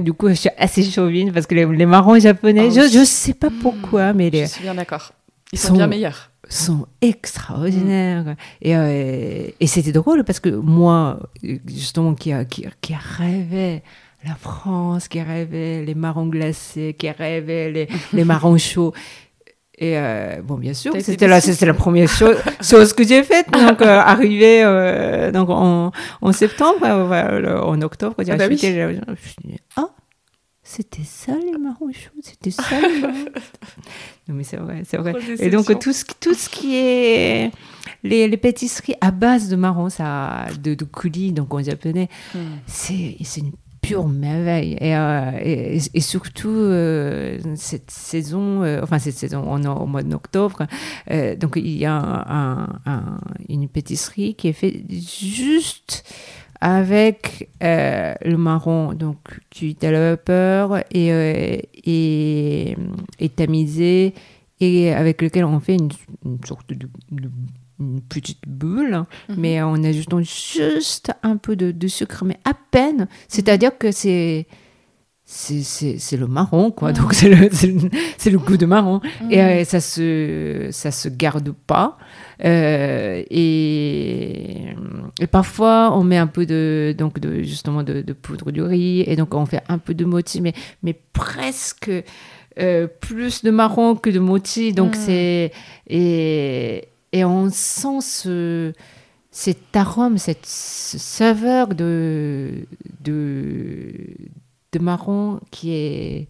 du coup, je suis assez chauvine parce que les, marrons japonais, oh, je, ne sais pas pourquoi, mais les. Je suis bien d'accord. Ils sont, bien meilleurs. Sont extraordinaires. Et, euh, et c'était drôle parce que moi, justement, qui, qui, qui rêvait la France, qui rêvait les marrons glacés, qui rêvait les, les marrons chauds. Et euh, bon, bien sûr, c'était la, c'était la première chose, chose que j'ai faite. Donc, euh, arrivé euh, donc en, en septembre, en octobre, ah, bah oui. ah c'était ça les marrons chauds, c'était ça les marrons. non mais c'est vrai, c'est vrai. Et donc tout ce, tout ce qui est les, les, pâtisseries à base de marrons, ça, de, de coulis, donc en japonais, hmm. c'est une pure merveille. Et, euh, et, surtout, euh, cette saison, euh, enfin cette saison, on est au mois d'octobre, donc il y a un, une pâtisserie qui est faite juste avec le marron, donc cuit à la vapeur et, et, et, tamisé, et avec lequel on fait une, sorte de, une petite bulle, mhm. mais en ajoutant juste un peu de, sucre, mais à peine. C'est-à-dire que c'est c'est le marron, quoi. Donc, c'est le, le, goût de marron. Et mhm. euh, ça se, ça se garde pas. Euh, et, et, parfois, on met un peu de, donc de, justement, de, poudre de riz. Et donc, on fait un peu de moti, mais, mais presque euh, plus de marron que de moti. Donc, mhm. c'est. Et, et on sent ce, cet arôme, cette saveur de, de, de marron qui est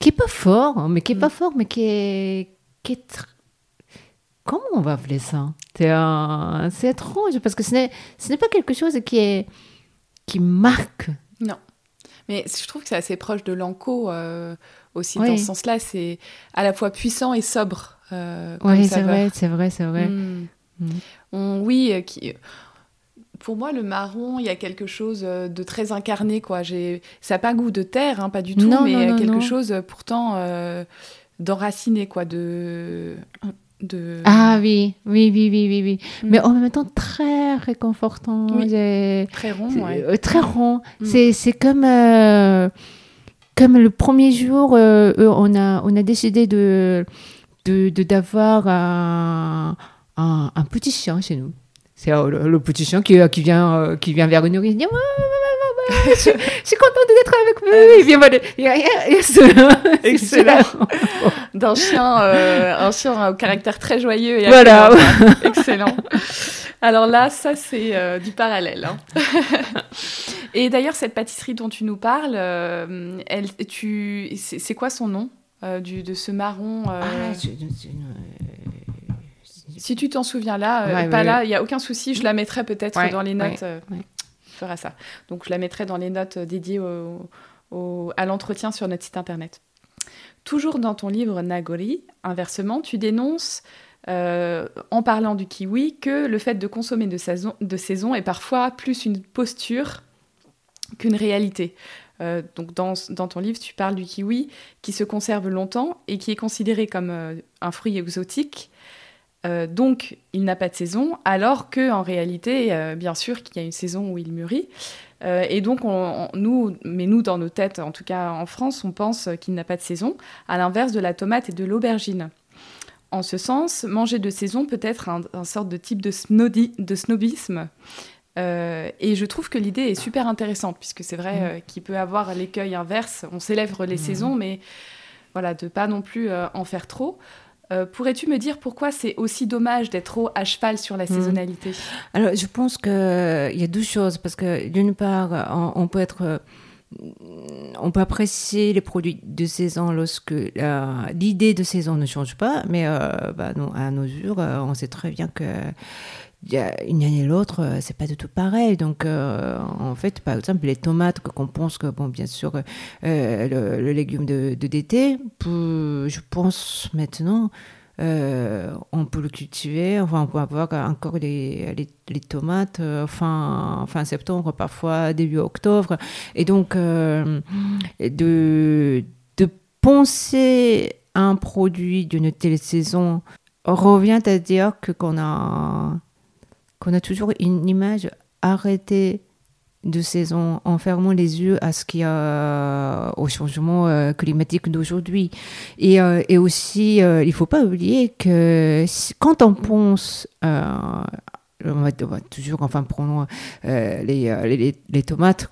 qui est pas fort, hein, mais qui est pas mm. fort, mais qui est, qui est comment on va appeler ça? C'est étrange parce que ce n'est ce n'est pas quelque chose qui est qui marque. Non. Mais je trouve que c'est assez proche de l'anko euh, aussi dans ce sens-là. C'est à la fois puissant et sobre. Euh, oui, c'est vrai, c'est vrai, c'est vrai. Hmm. Hmm. oui, euh, qui, pour moi, le marron, il y a quelque chose euh, de très incarné, quoi. J'ai, ça n'a pas goût de terre, hein, pas du tout, mais non, quelque chose pourtant d'enraciné, quoi, de, de. Ah oui, oui, oui, oui, oui, oui. Hmm. Mais en même temps très réconfortant. Très rond, ouais. très rond. C'est, c'est comme comme le premier jour, on, a, on a décidé de, de d'avoir un, un, petit chien chez nous. C'est euh, le, petit chien qui, euh, qui, vient, euh, qui vient vers nous et dit je, suis contente d'être avec vous. Et bien, voilà, Excellent. D'un chien, un chien au caractère très joyeux. Et voilà. Excellent. Alors là, ça, c'est du parallèle. Hein. et d'ailleurs, cette pâtisserie dont tu nous parles, elle, tu, c'est quoi son nom? Euh, du, de ce marron. Euh, ah, si tu t'en souviens là, euh, pas là, il n'y a aucun souci, je la mettrai peut-être dans les notes. je ferai ça. Donc je la mettrai dans les notes dédiées au, à l'entretien sur notre site internet. Toujours dans ton livre Nagori, inversement, tu dénonces, en parlant du kiwi, que le fait de consommer de saison, de saison est parfois plus une posture qu'une réalité. Euh, donc dans, ton livre, tu parles du kiwi qui se conserve longtemps et qui est considéré comme euh, un fruit exotique. Euh, donc, il n'a pas de saison, alors que en réalité, bien sûr, qu'il y a une saison où il mûrit. et donc, nous, mais nous, dans nos têtes, en tout cas en France, on pense qu'il n'a pas de saison, à l'inverse de la tomate et de l'aubergine. En ce sens, manger de saison peut être un, un sorte de type de snobisme euh, et je trouve que l'idée est super intéressante, puisque c'est vrai mm. euh, qu'il peut avoir l'écueil inverse. On célèbre les mm. saisons, mais voilà, de pas non plus euh, en faire trop. Pourrais-tu me dire pourquoi c'est aussi dommage d'être trop à cheval sur la mm. saisonnalité? Alors, je pense qu'il y a deux choses, parce que d'une part, on, peut être on peut apprécier les produits de saison lorsque l'idée de saison ne change pas, mais bah, non, à nos jours, on sait très bien que une année et l'autre, euh, c'est pas du tout pareil. Donc, euh, en fait, par exemple, les tomates, qu'on pense que, bon, bien sûr, euh, le, légume de, d'été, je pense maintenant, on peut le cultiver, enfin, on peut avoir encore les, les, tomates fin, fin septembre, parfois début octobre. Et donc, de, de penser un produit d'une telle saison revient à dire que qu'on a qu'on a toujours une image arrêtée de saison en fermant les yeux à ce qu'il y a au changement euh, climatique d'aujourd'hui. Et, euh, et, aussi, euh, il ne faut pas oublier que quand on pense on va, toujours enfin prendre les, les, tomates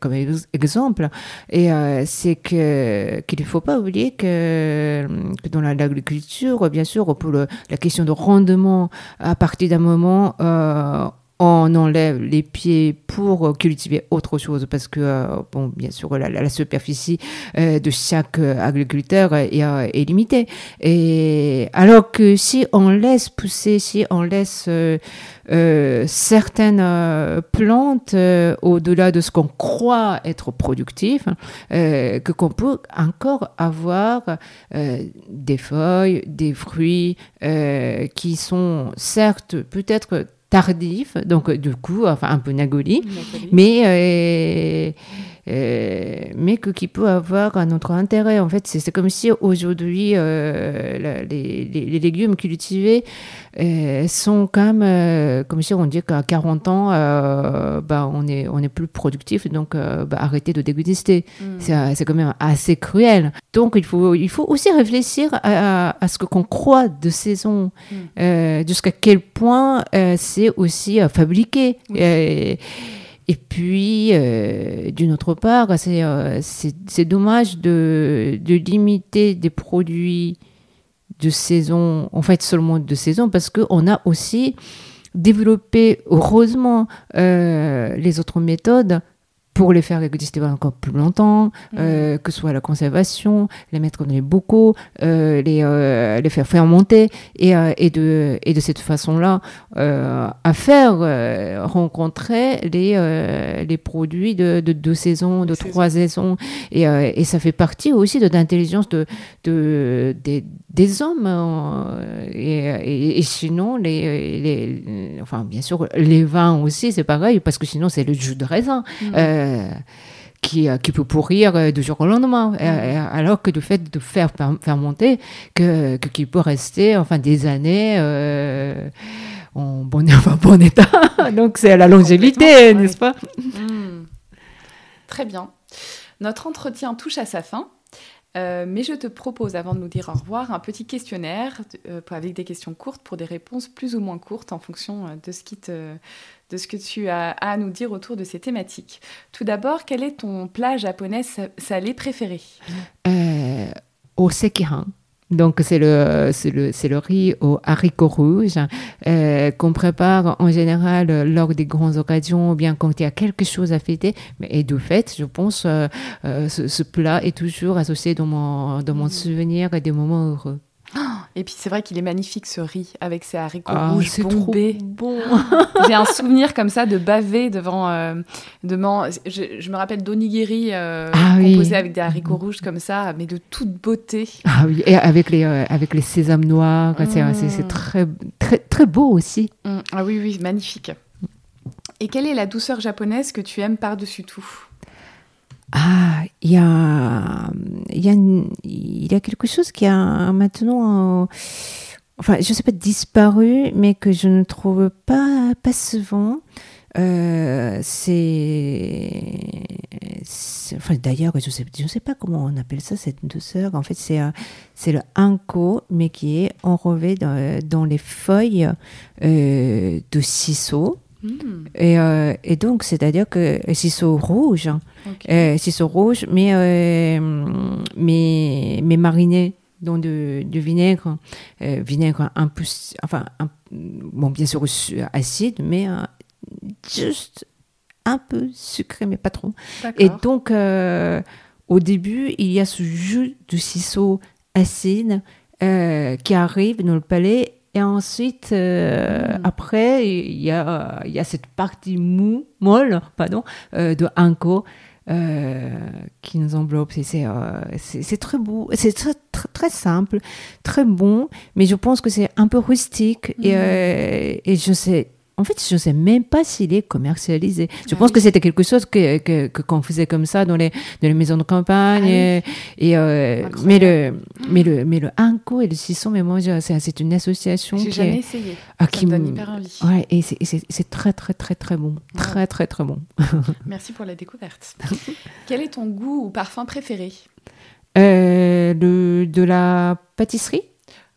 comme exemple. Et c'est que qu'il ne faut pas oublier que, que dans l'agriculture bien sûr pour la question de rendement à partir d'un moment on enlève les pieds pour cultiver autre chose parce que, euh, bon, bien sûr, la, superficie euh, de chaque agriculteur est, est, limitée. Et alors que si on laisse pousser, si on laisse euh, certaines plantes au-delà de ce qu'on croit être productif, que qu'on peut encore avoir des feuilles, des fruits qui sont certes peut-être tardif, donc du coup, enfin un peu nagoli, mais euh, euh, mais que, qui peut avoir un autre intérêt. En fait, c'est comme si aujourd'hui, euh, les, les, légumes cultivés euh, sont quand même, comme si on dit qu'à 40 ans, bah, on, est, on est plus productif, donc bah, arrêtez de déguster. Mm. C'est quand même assez cruel. Donc, il faut, il faut aussi réfléchir à, à, ce qu'on croit de saison, mm. jusqu'à quel point c'est aussi fabriqué. Et puis, euh, d'une autre part, euh, c'est dommage de, limiter des produits de saison, en fait seulement de saison, parce qu'on a aussi développé, heureusement, euh, les autres méthodes pour les faire exister encore plus longtemps, mm. euh, que ce soit la conservation, les mettre dans les bocaux, euh, les, euh, les faire fermenter, et, et, de, et de cette façon-là, à faire rencontrer les, les produits de, de deux saisons, de trois saisons. Et, et, ça fait partie aussi de l'intelligence de, de, des, des hommes. Et, et, sinon, les, les, enfin, bien sûr, les vins aussi, c'est pareil, parce que sinon, c'est le jus de raisin. Mm. Euh, qui, euh, qui, peut pourrir euh, du jour au lendemain, alors que le fait de faire fermenter, que, que qui peut rester enfin des années en bon, bon état. Donc c'est la longévité, n'est-ce pas? Hmm. Très bien. Notre entretien touche à sa fin. Mais je te propose, avant de nous dire au revoir, un petit questionnaire avec des questions courtes pour des réponses plus ou moins courtes en fonction de ce qui te, de ce que tu as à nous dire autour de ces thématiques. Tout d'abord, quel est ton plat japonais salé préféré? Euh, Au sekihan. Donc c'est le, le, le, riz aux haricots rouges euh, qu'on prépare en général lors des grandes occasions ou bien quand il y a quelque chose à fêter. Et de fait, je pense euh, euh ce, plat est toujours associé dans mon, dans mon souvenir et des moments heureux. Et puis c'est vrai qu'il est magnifique ce riz avec ses haricots ah, rouges bombés. Bon. J'ai un souvenir comme ça de baver devant. Euh, devant je, me rappelle d'onigiri euh, ah composé avec des haricots rouges comme ça, mais de toute beauté. Ah oui, et avec les, euh, avec les sésames noirs, c'est mm. très, très, très beau aussi. Mm. Ah oui, oui, magnifique. Et quelle est la douceur japonaise que tu aimes par-dessus tout? Ah, il y a, y a, quelque chose qui a maintenant, euh, enfin, je sais pas disparu, mais que je ne trouve pas, pas souvent. Euh, c'est, enfin, d'ailleurs, je sais, je sais pas comment on appelle ça cette douceur. En fait, c'est, c'est le anko, mais qui est enrobé dans, les feuilles euh, de ciseaux. Et, euh, et, donc, c'est-à-dire que ciseaux rouges, ciseaux rouges, mais, euh, mais, mais marinés dans du, vinaigre, euh, vinaigre un peu, enfin, bon, bien sûr acide, mais juste un peu sucré, mais pas trop. Et donc, au début, il y a ce jus de ciseaux acide qui arrive dans le palais et ensuite, euh, hmm. après, il y a, y a cette partie mou, molle pardon, euh, de Anko euh, qui nous enveloppe. C'est très beau, c'est très, très, simple, très bon, mais je pense que c'est un peu rustique et, hmm. et je sais en fait, je ne sais même pas s'il est commercialisé. Je pense que c'était quelque chose que, que, qu'on faisait comme ça dans les, dans les maisons de campagne. Ah et, euh, mais, le, mais, le, mais le Anko et le Sisson, mais moi, c'est, c'est une association. J'ai jamais essayé. Ah, qui me donne hyper envie. Ouais, et c'est, c'est, c'est très, très, très, très bon. Très, très, très bon. Merci pour la découverte. Quel est ton goût ou parfum préféré? Euh, de, de la pâtisserie?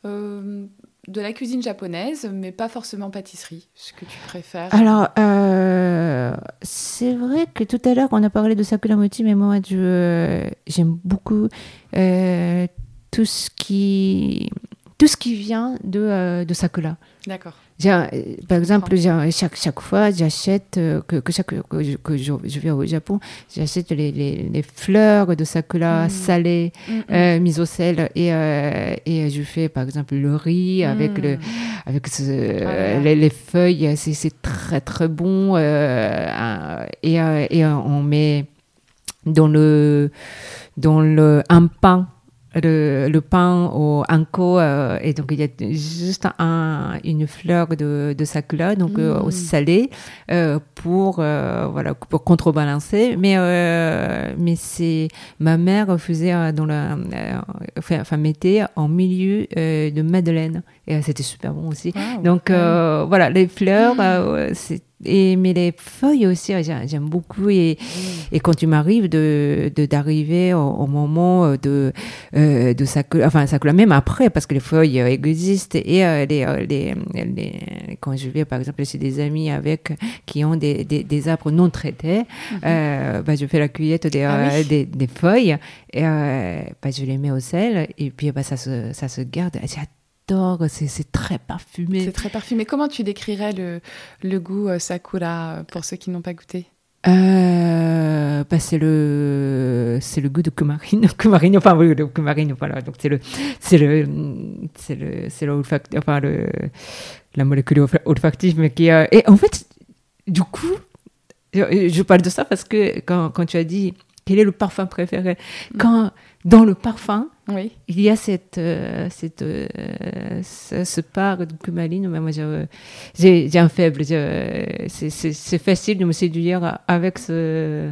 Euh, de la cuisine japonaise, mais pas forcément pâtisserie, ce que tu préfères. Alors, euh, c'est vrai que tout à l'heure, on a parlé de sakuramochi, mais moi, j'aime beaucoup euh, tout, ce qui, tout ce qui vient de, euh, de sakura. D'accord. Par exemple, chaque, chaque fois, j'achète, euh, que, que, chaque, que, je, que je, vais au Japon, j'achète les, les, les, fleurs de sakura mm. salées, mm, mm. euh, mises au sel, et, euh, et je fais par exemple le riz avec, le, avec ce, les, les, feuilles, c'est très très bon, et, et on met dans le, dans le, un pain le, le, pain au anko euh, et donc il y a juste un, une fleur de, de sakura donc euh, au mm. salé euh, pour voilà pour contrebalancer mais mais c'est ma mère faisait dans la enfin mettait en milieu de madeleine et c'était super bon aussi donc voilà les fleurs mm. c'est et, mais les feuilles aussi, j'aime beaucoup. Et, mm. et quand tu m'arrives de, d'arriver au, moment de, euh, de Sakura, enfin Sakura, même après, parce que les feuilles existent. Et euh, les, euh, les, les, quand je vais, par exemple, chez des amis avec, qui ont des, des, des arbres non traités, mm-hmm. euh, bah, je fais la cueillette des, ah des, des, feuilles et bah, je les mets au sel. Et puis bah, ça, se, ça se garde c'est très parfumé. C'est très parfumé. Comment tu décrirais le, le goût euh, sakura euh, pour ceux qui n'ont pas goûté? Euh, bah c'est le c'est le goût de kumarine kumarine enfin oui le kumarine voilà donc c'est le c'est le c'est le c'est enfin le la molécule olfactive mais qui et en fait du coup je, je, parle de ça parce que quand, quand tu as dit quel est le parfum préféré? Mm. quand dans le parfum, oui. il y a cette, euh, cette, euh, ce, part de cumaline. Moi, j'ai un faible. C'est facile de me séduire avec ce.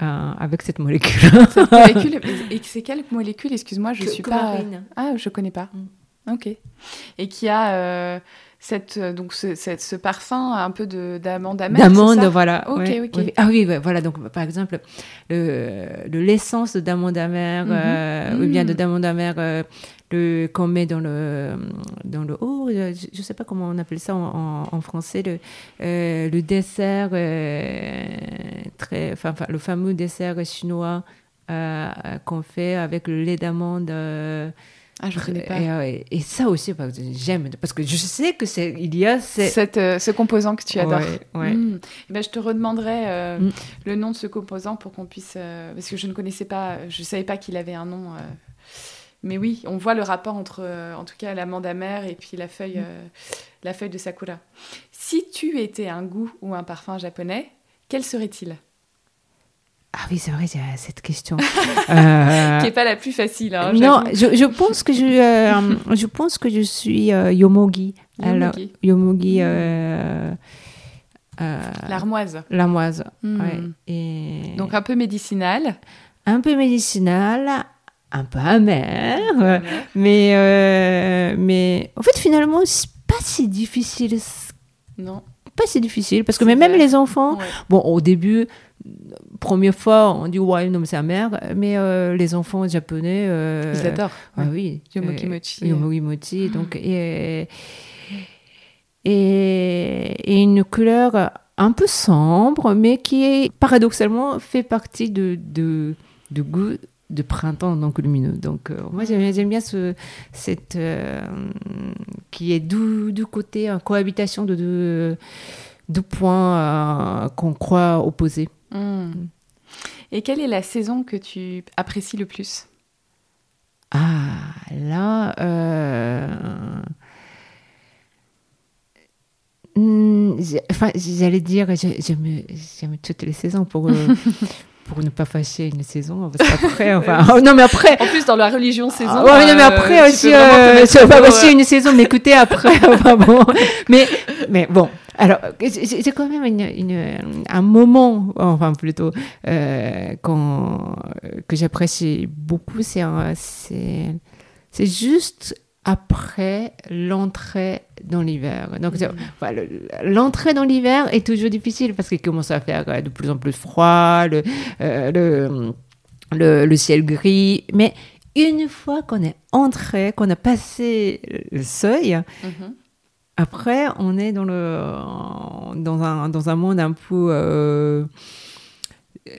Euh, avec cette molécule. cette molécule et c'est quelle molécule? Excuse-moi, je ne suis pas. Ah, je connais pas. Mm. Ok. Et qui a cette, euh, donc ce, ce, parfum un peu d'amande amère. D'amande, voilà. Ok, ok. Ah oui, voilà. Donc, par exemple, l'essence d'amande amère, mhm. euh, ou bien de mm. d'amande amère euh, le qu'on met dans le dans le oh, je, ne sais pas comment on appelle ça en, en, français le le dessert très enfin le fameux dessert chinois qu'on fait avec le lait d'amande ah, je connais pas. Et, et, ça aussi, j'aime, parce que je sais que c'est, il y a Cette, euh, ce composant que tu adores. Ouais, hmm. eh ben, je te redemanderai euh, hmm. le nom de ce composant pour qu'on puisse, euh, parce que je ne connaissais pas, je savais pas qu'il avait un nom. mais oui, on voit le rapport entre, en tout cas, l'amande amère et puis la feuille, hmm. la feuille de sakura. Si tu étais un goût ou un parfum japonais, quel serait-il? Ah oui, c'est vrai, il y a cette question. euh... Qui n'est pas la plus facile. Hein, non, je, je, pense que je, euh, je pense que je suis euh, Yomogi. Yomogi. yomogi euh, L'armoise. L'armoise, hmm. ouais. Et... Donc un peu médicinal. Un peu médicinal, un peu amer, mais, mais en fait finalement, c'est pas si difficile. Non. Pas si difficile, parce que même les enfants, bon, au début, première fois, on dit ouais, non, mais c'est amer, mais euh, les enfants japonais. Euh, Ils adorent. Ah oui. Yomokimochi. Yomokimochi. Donc, et, et, une couleur un peu sombre, mais qui est paradoxalement fait partie de, de, de goût de printemps donc lumineux. Donc euh, moi j'aime bien ce cette qui est du, du côté en cohabitation de deux, deux points qu'on croit opposés. Hmm. Et quelle est la saison que tu apprécies le plus? Ah, là, euh... Hmm, enfin, j'allais dire, j'aime toutes les saisons pour, euh, pour ne pas fâcher une saison. Parce qu'après, enfin, oh, non, mais après. En plus, dans la religion saison. Ah, ouais, mais après euh, aussi, euh, pas fâcher une saison, mais écoutez après. enfin, bon. Mais, mais bon, alors, c'est quand même une, un moment, enfin plutôt, euh, quand, que j'apprécie beaucoup, c'est c'est juste après l'entrée dans l'hiver. Donc, mm. l'entrée dans l'hiver est toujours difficile parce qu'il commence à faire de plus en plus froid, le, euh, le, le, ciel gris. Mais une fois qu'on est entré, qu'on a passé le seuil, mm-hmm. Après, on est dans, le, dans, un, dans un monde un peu euh,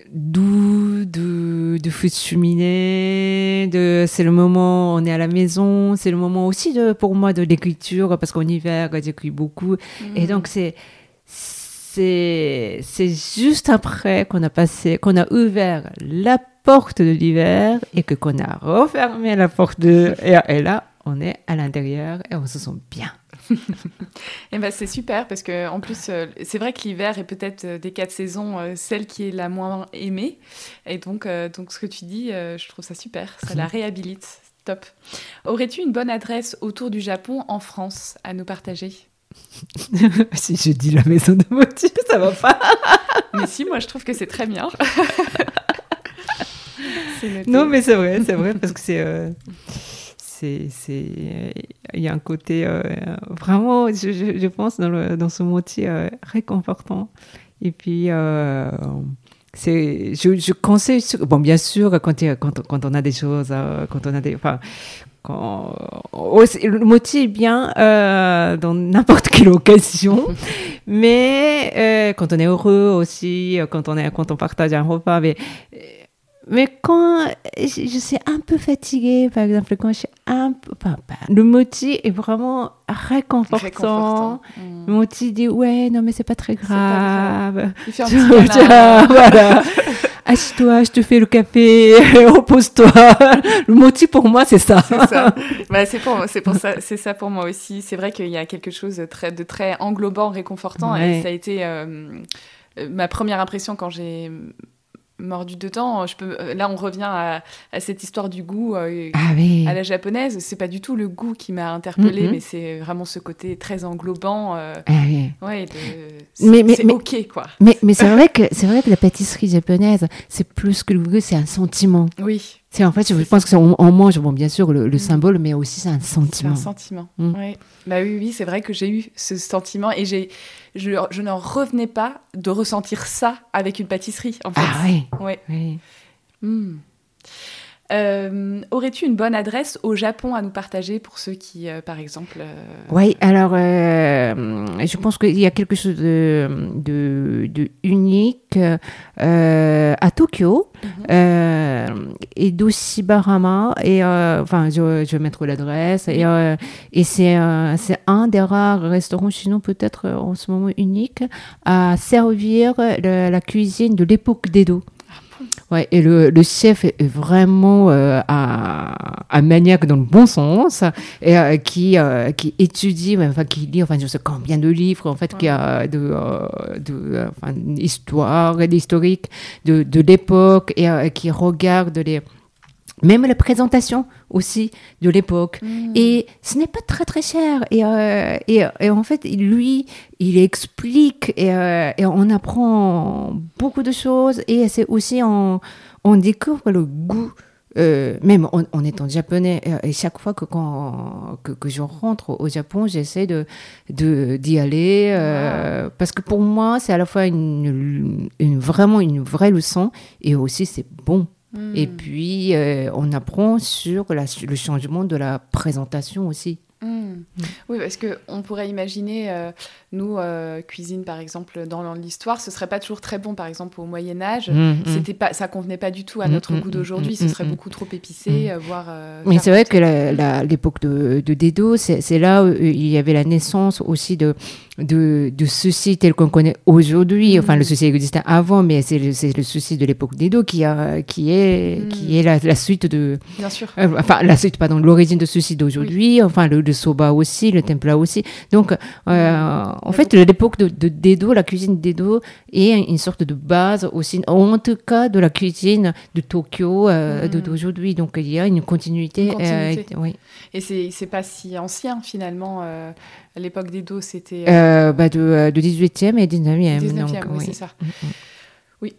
doux, de, de feu de cheminée, de, c'est le moment, on est à la maison, c'est le moment aussi de, pour moi de l'écriture, parce qu'en hiver, j'écris beaucoup. Et donc, c'est, c'est, c'est juste après qu'on a passé, qu'on a ouvert la porte de l'hiver et que qu'on a refermé la porte de, et là, on est à l'intérieur et on se sent bien. Et ben c'est super parce que en plus euh, c'est vrai que l'hiver est peut-être euh, des quatre saisons euh, celle qui est la moins aimée. Et donc donc ce que tu dis je trouve ça super ça la réhabilite. Top. Aurais-tu une bonne adresse autour du Japon en France à nous partager? Si je dis la maison de Moti ça va pas. Mais si moi je trouve que c'est très bien. Non mais c'est vrai c'est vrai parce que c'est c'est, il y a un côté euh, vraiment, je, je, pense, dans, le, dans ce motif euh, réconfortant. Et puis, euh, c'est, je, je conseille, bon, bien sûr, quand, quand, quand on a des choses, quand on a des, enfin, quand, le motif est bien dans n'importe quelle occasion, mais quand on est heureux aussi, quand on, est, quand on partage un repas, mais mais quand je, suis un peu fatiguée, par exemple, quand je suis un peu. le moti est vraiment réconfortant. Le moti dit Ouais, non, mais c'est pas très grave. Il fait un voilà. Assieds-toi, je te fais le café, repose-toi. Le moti pour moi, c'est ça. C'est ça. Bah, c'est pour, pour ça, c'est ça pour moi aussi. C'est vrai qu'il y a quelque chose de très, de très englobant, réconfortant. Et ça a été euh, ma première impression quand j'ai mordu dedans. Je peux, euh, là, on revient à, cette histoire du goût euh, ah à la japonaise. C'est pas du tout le goût qui m'a interpellée, mais c'est vraiment ce côté très englobant. Euh, ah ouais, c'est ok, quoi. Mais, mais c'est vrai que c'est vrai que la pâtisserie japonaise, c'est plus que le goût, c'est un sentiment. Oui. C'est en fait, je pense que on, mange, bon, bien sûr, le, mm. symbole, mais aussi c'est un sentiment. C'est un sentiment. Mm. Bah oui, oui, c'est vrai que j'ai eu ce sentiment et j'ai, je, je n'en revenais pas de ressentir ça avec une pâtisserie. En fait. Ah oui. Ouais. oui. Mm. Euh, aurais-tu une bonne adresse au Japon à nous partager pour ceux qui, euh, par exemple... Euh, oui, alors je pense qu'il y a quelque chose de, de, unique à Tokyo mhm. et d'Oshibarama. Et enfin, je, je, vais mettre l'adresse. Et, et c'est un des rares restaurants chinois, peut-être en ce moment unique, à servir la cuisine de l'époque d'Edo. Ouais, et le, le chef est vraiment euh, un, un, maniaque dans le bon sens et euh, qui euh, qui étudie, enfin qui lit, enfin je sais combien de livres en fait, qui a de, euh, de enfin, histoire d'historique de, de l'époque et qui regarde les même la présentation aussi de l'époque. Mm. Et ce n'est pas très très cher. Et, euh, et, et, en fait, lui, il explique et, euh, et, on apprend beaucoup de choses. Et c'est aussi, on, on découvre le goût. Euh, même en, étant japonais, et chaque fois que, quand, que, que je rentre au Japon, j'essaie de, de, d'y aller parce que pour moi, c'est à la fois une, une, vraiment une vraie leçon et aussi c'est bon et hmm. puis, euh, on apprend sur le changement de la présentation aussi. Hmm. Oui, parce qu'on pourrait imaginer, euh, nous, euh, cuisine par exemple, dans l'histoire, ce serait pas toujours très bon. Par exemple, au Moyen Âge, c'était pas, ça convenait pas du tout à notre goût d'aujourd'hui. Ce serait beaucoup trop épicé, voire. Mais c'est vrai que l'époque de, de Dedo, c'est là où il y avait la naissance aussi de de, de souci tel qu'on connaît aujourd'hui. Enfin, le souci existait avant, mais c'est le, le, souci de l'époque d'Edo qui, a, qui est, mm. qui est la, la, suite de. Bien sûr. Euh, enfin, la suite, pardon, l'origine de ceci d'aujourd'hui. Enfin, le, le, soba aussi, le templa aussi. Donc, euh, en fait, l'époque de, de d'Edo, la cuisine d'Edo est une sorte de base aussi, en tout cas, de la cuisine de Tokyo euh, mm. d'aujourd'hui. Donc, il y a une continuité. Une continuité. oui. Et c'est, pas si ancien finalement. À l'époque des dos, c'était. Euh, euh, bah de, 18e euh, et 19e. 19e, oui, c'est ça. Mm, mm. Oui.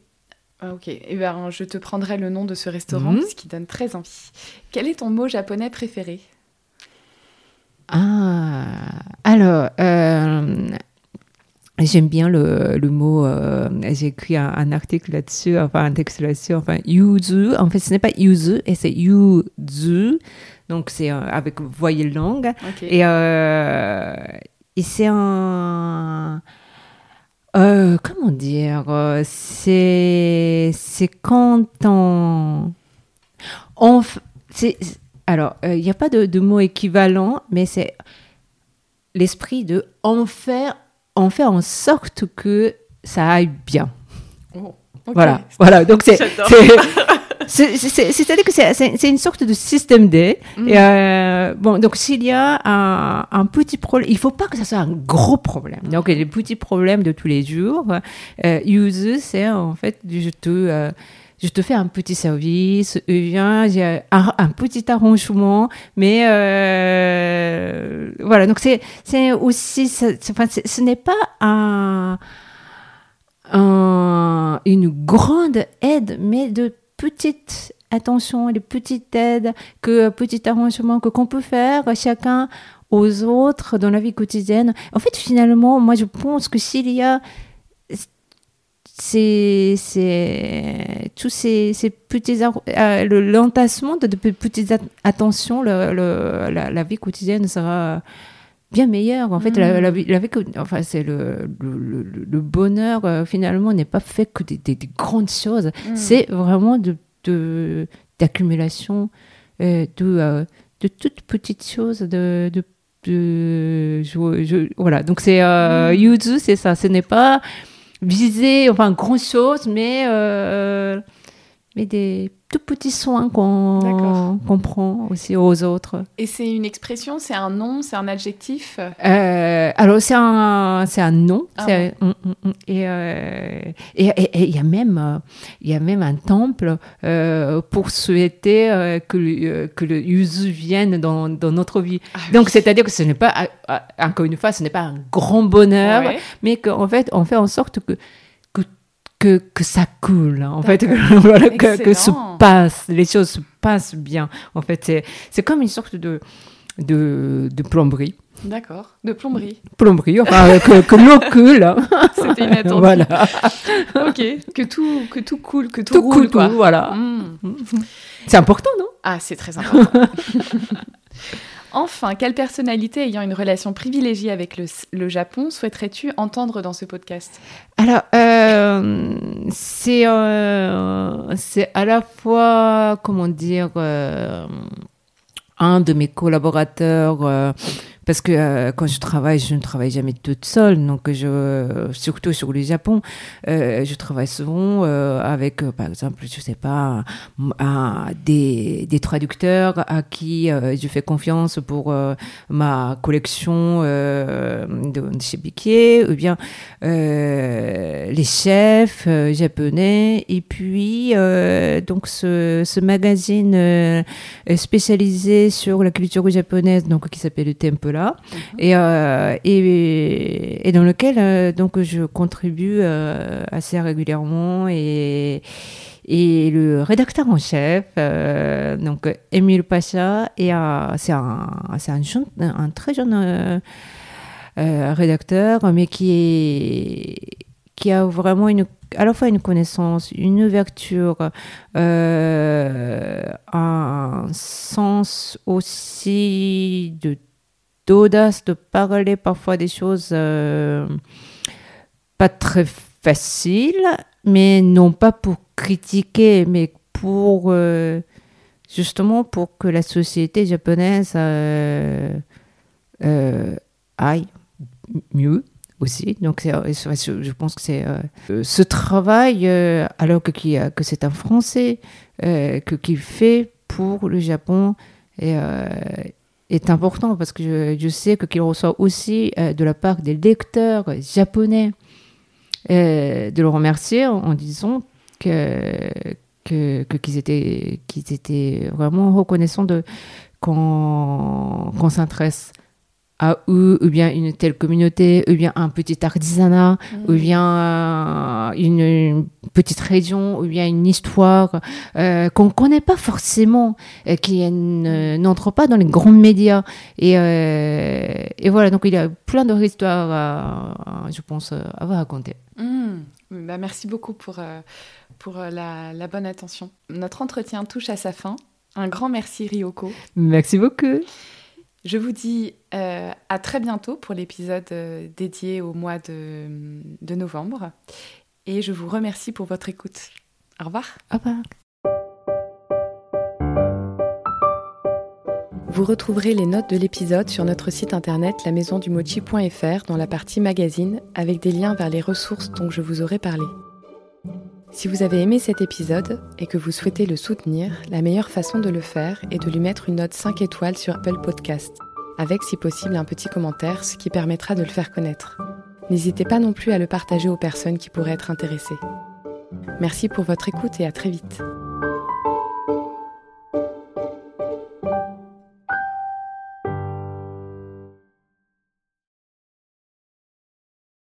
Ah, ok. Eh ben, je te prendrai le nom de ce restaurant, mm. ce qui donne très envie. Quel est ton mot japonais préféré? Ah, alors. J'aime bien le, le mot, j'ai écrit un, article là-dessus, enfin un texte là-dessus, enfin yuzu, en fait ce n'est pas yuzu, et c'est yuzu, donc, c'est euh, avec voyelle longue. Et, euh, et c'est un. Euh, comment dire euh, C'est c'est quand on on c'est alors euh, il n'y a pas de, de mot équivalent, mais c'est l'esprit de en faire en faire en sorte que ça aille bien. Ok. Voilà, voilà. Donc c'est c'est-à-dire que c'est- une sorte de système D. Mm. Et, euh, bon, donc s'il y a un, un petit problème, il faut pas que ça soit un gros problème. Donc les petits problèmes de tous les jours, euh, use, c'est en fait je te je te fais un petit service, ou bien j'ai un, petit arrangement, mais euh, voilà. Donc c'est aussi, ce n'est pas un, un- une grande aide, mais de petites attentions, de petites aides, que petits arrangements que qu'on peut faire chacun aux autres dans la vie quotidienne. En fait, finalement, moi, je pense que s'il y a c'est tous ces, ces petits euh, le- l'entassement de, de petites at- attentions le, le- la, la vie quotidienne sera bien meilleure en fait la, Mm. la vie, la vie que- enfin c'est le, le, bonheur euh, finalement n'est pas fait que des, des- des grandes choses Mm. c'est vraiment de d'accumulation euh, de euh, de toutes petites choses de, de, de- je- je- voilà donc c'est Mm. yuzu c'est ça ce n'est pas viser enfin grand chose mais euh, mais des tout petits soins qu'on qu'on prend aussi aux autres. Et c'est une expression, c'est un nom, c'est un adjectif? Euh, alors c'est un un nom Ah euh, et et- et il y a même euh, y a même un temple euh, pour souhaiter que le, que le yuzu vienne dans, dans notre vie. Ah donc c'est à dire que ce n'est pas encore une fois ce n'est pas un grand bonheur Ouais. mais qu'en fait, on fait en sorte que, que, que, ça coule, en fait, voilà, que, que se passe, les choses se passent bien. En fait, c'est, comme une sorte de, de, de plomberie. D'accord. De plomberie. Plomberie, enfin, euh, que, que l'eau coule. C'était inattendu. voilà. ok. Que tout, que tout coule, que tout, Tout roule, coule, quoi. tout, voilà. Mm. C'est important, non? Ah, c'est très important. Enfin, quelle personnalité ayant une relation privilégiée avec le, Japon souhaiterais-tu entendre dans ce podcast? Alors, euh, c'est euh, c'est à la fois, comment dire, euh, un de mes collaborateurs, parce que euh, quand je travaille, je ne travaille jamais toute seule, donc surtout sur le Japon, euh, je travaille souvent euh, avec, par exemple, je sais pas, des, des traducteurs à qui je fais confiance pour ma collection de, chez Biquier, ou bien les chefs japonais, et puis donc ce, ce magazine spécialisé sur la culture japonaise, donc qui s'appelle le Et, euh, et, et dans lequel euh, donc je contribue euh, assez régulièrement et et le rédacteur en chef, donc Émile Pacha, c'est un, un, très jeune rédacteur, mais qui, est, qui a vraiment une, à la fois une connaissance, une ouverture, un sens aussi de d'audace de parler parfois des choses euh, pas très faciles, mais non pas pour critiquer, mais pour euh, justement pour que la société japonaise euh, aille mieux aussi. Donc, je pense que c'est ce travail, alors que, c'est un Français que qu'il fait pour le Japon est important parce que je, sais que qu'il reçoit aussi euh, de la part des lecteurs japonais euh, de le remercier en, disant que que que- qu'ils étaient qu'ils étaient vraiment reconnaissants de qu'on qu'on s'intéresse à eux ou bien une telle communauté ou bien un petit artisanat ou bien euh, une, une petite région ou bien une histoire euh, qu'on connaît pas forcément euh, qui ne- n'entre pas dans les grands médias et, et voilà donc il y a plein d'autres histoires à- à, je pense à vous raconter Mm. Bah, merci beaucoup pour, pour la, la bonne attention. Notre entretien touche à sa fin. Un grand merci Ryoko. merci beaucoup Je vous dis à très bientôt pour l'épisode dédié au mois de, de novembre. Et je vous remercie pour votre écoute. Au revoir. Au revoir. Vous retrouverez les notes de l'épisode sur notre site internet lamaisondumochi.fr dans la partie magazine avec des liens vers les ressources dont je vous aurai parlé. Si vous avez aimé cet épisode et que vous souhaitez le soutenir, la meilleure façon de le faire est de lui mettre une note 5 étoiles sur Apple Podcast, avec si possible un petit commentaire, ce qui permettra de le faire connaître. N'hésitez pas non plus à le partager aux personnes qui pourraient être intéressées. Merci pour votre écoute et à très vite.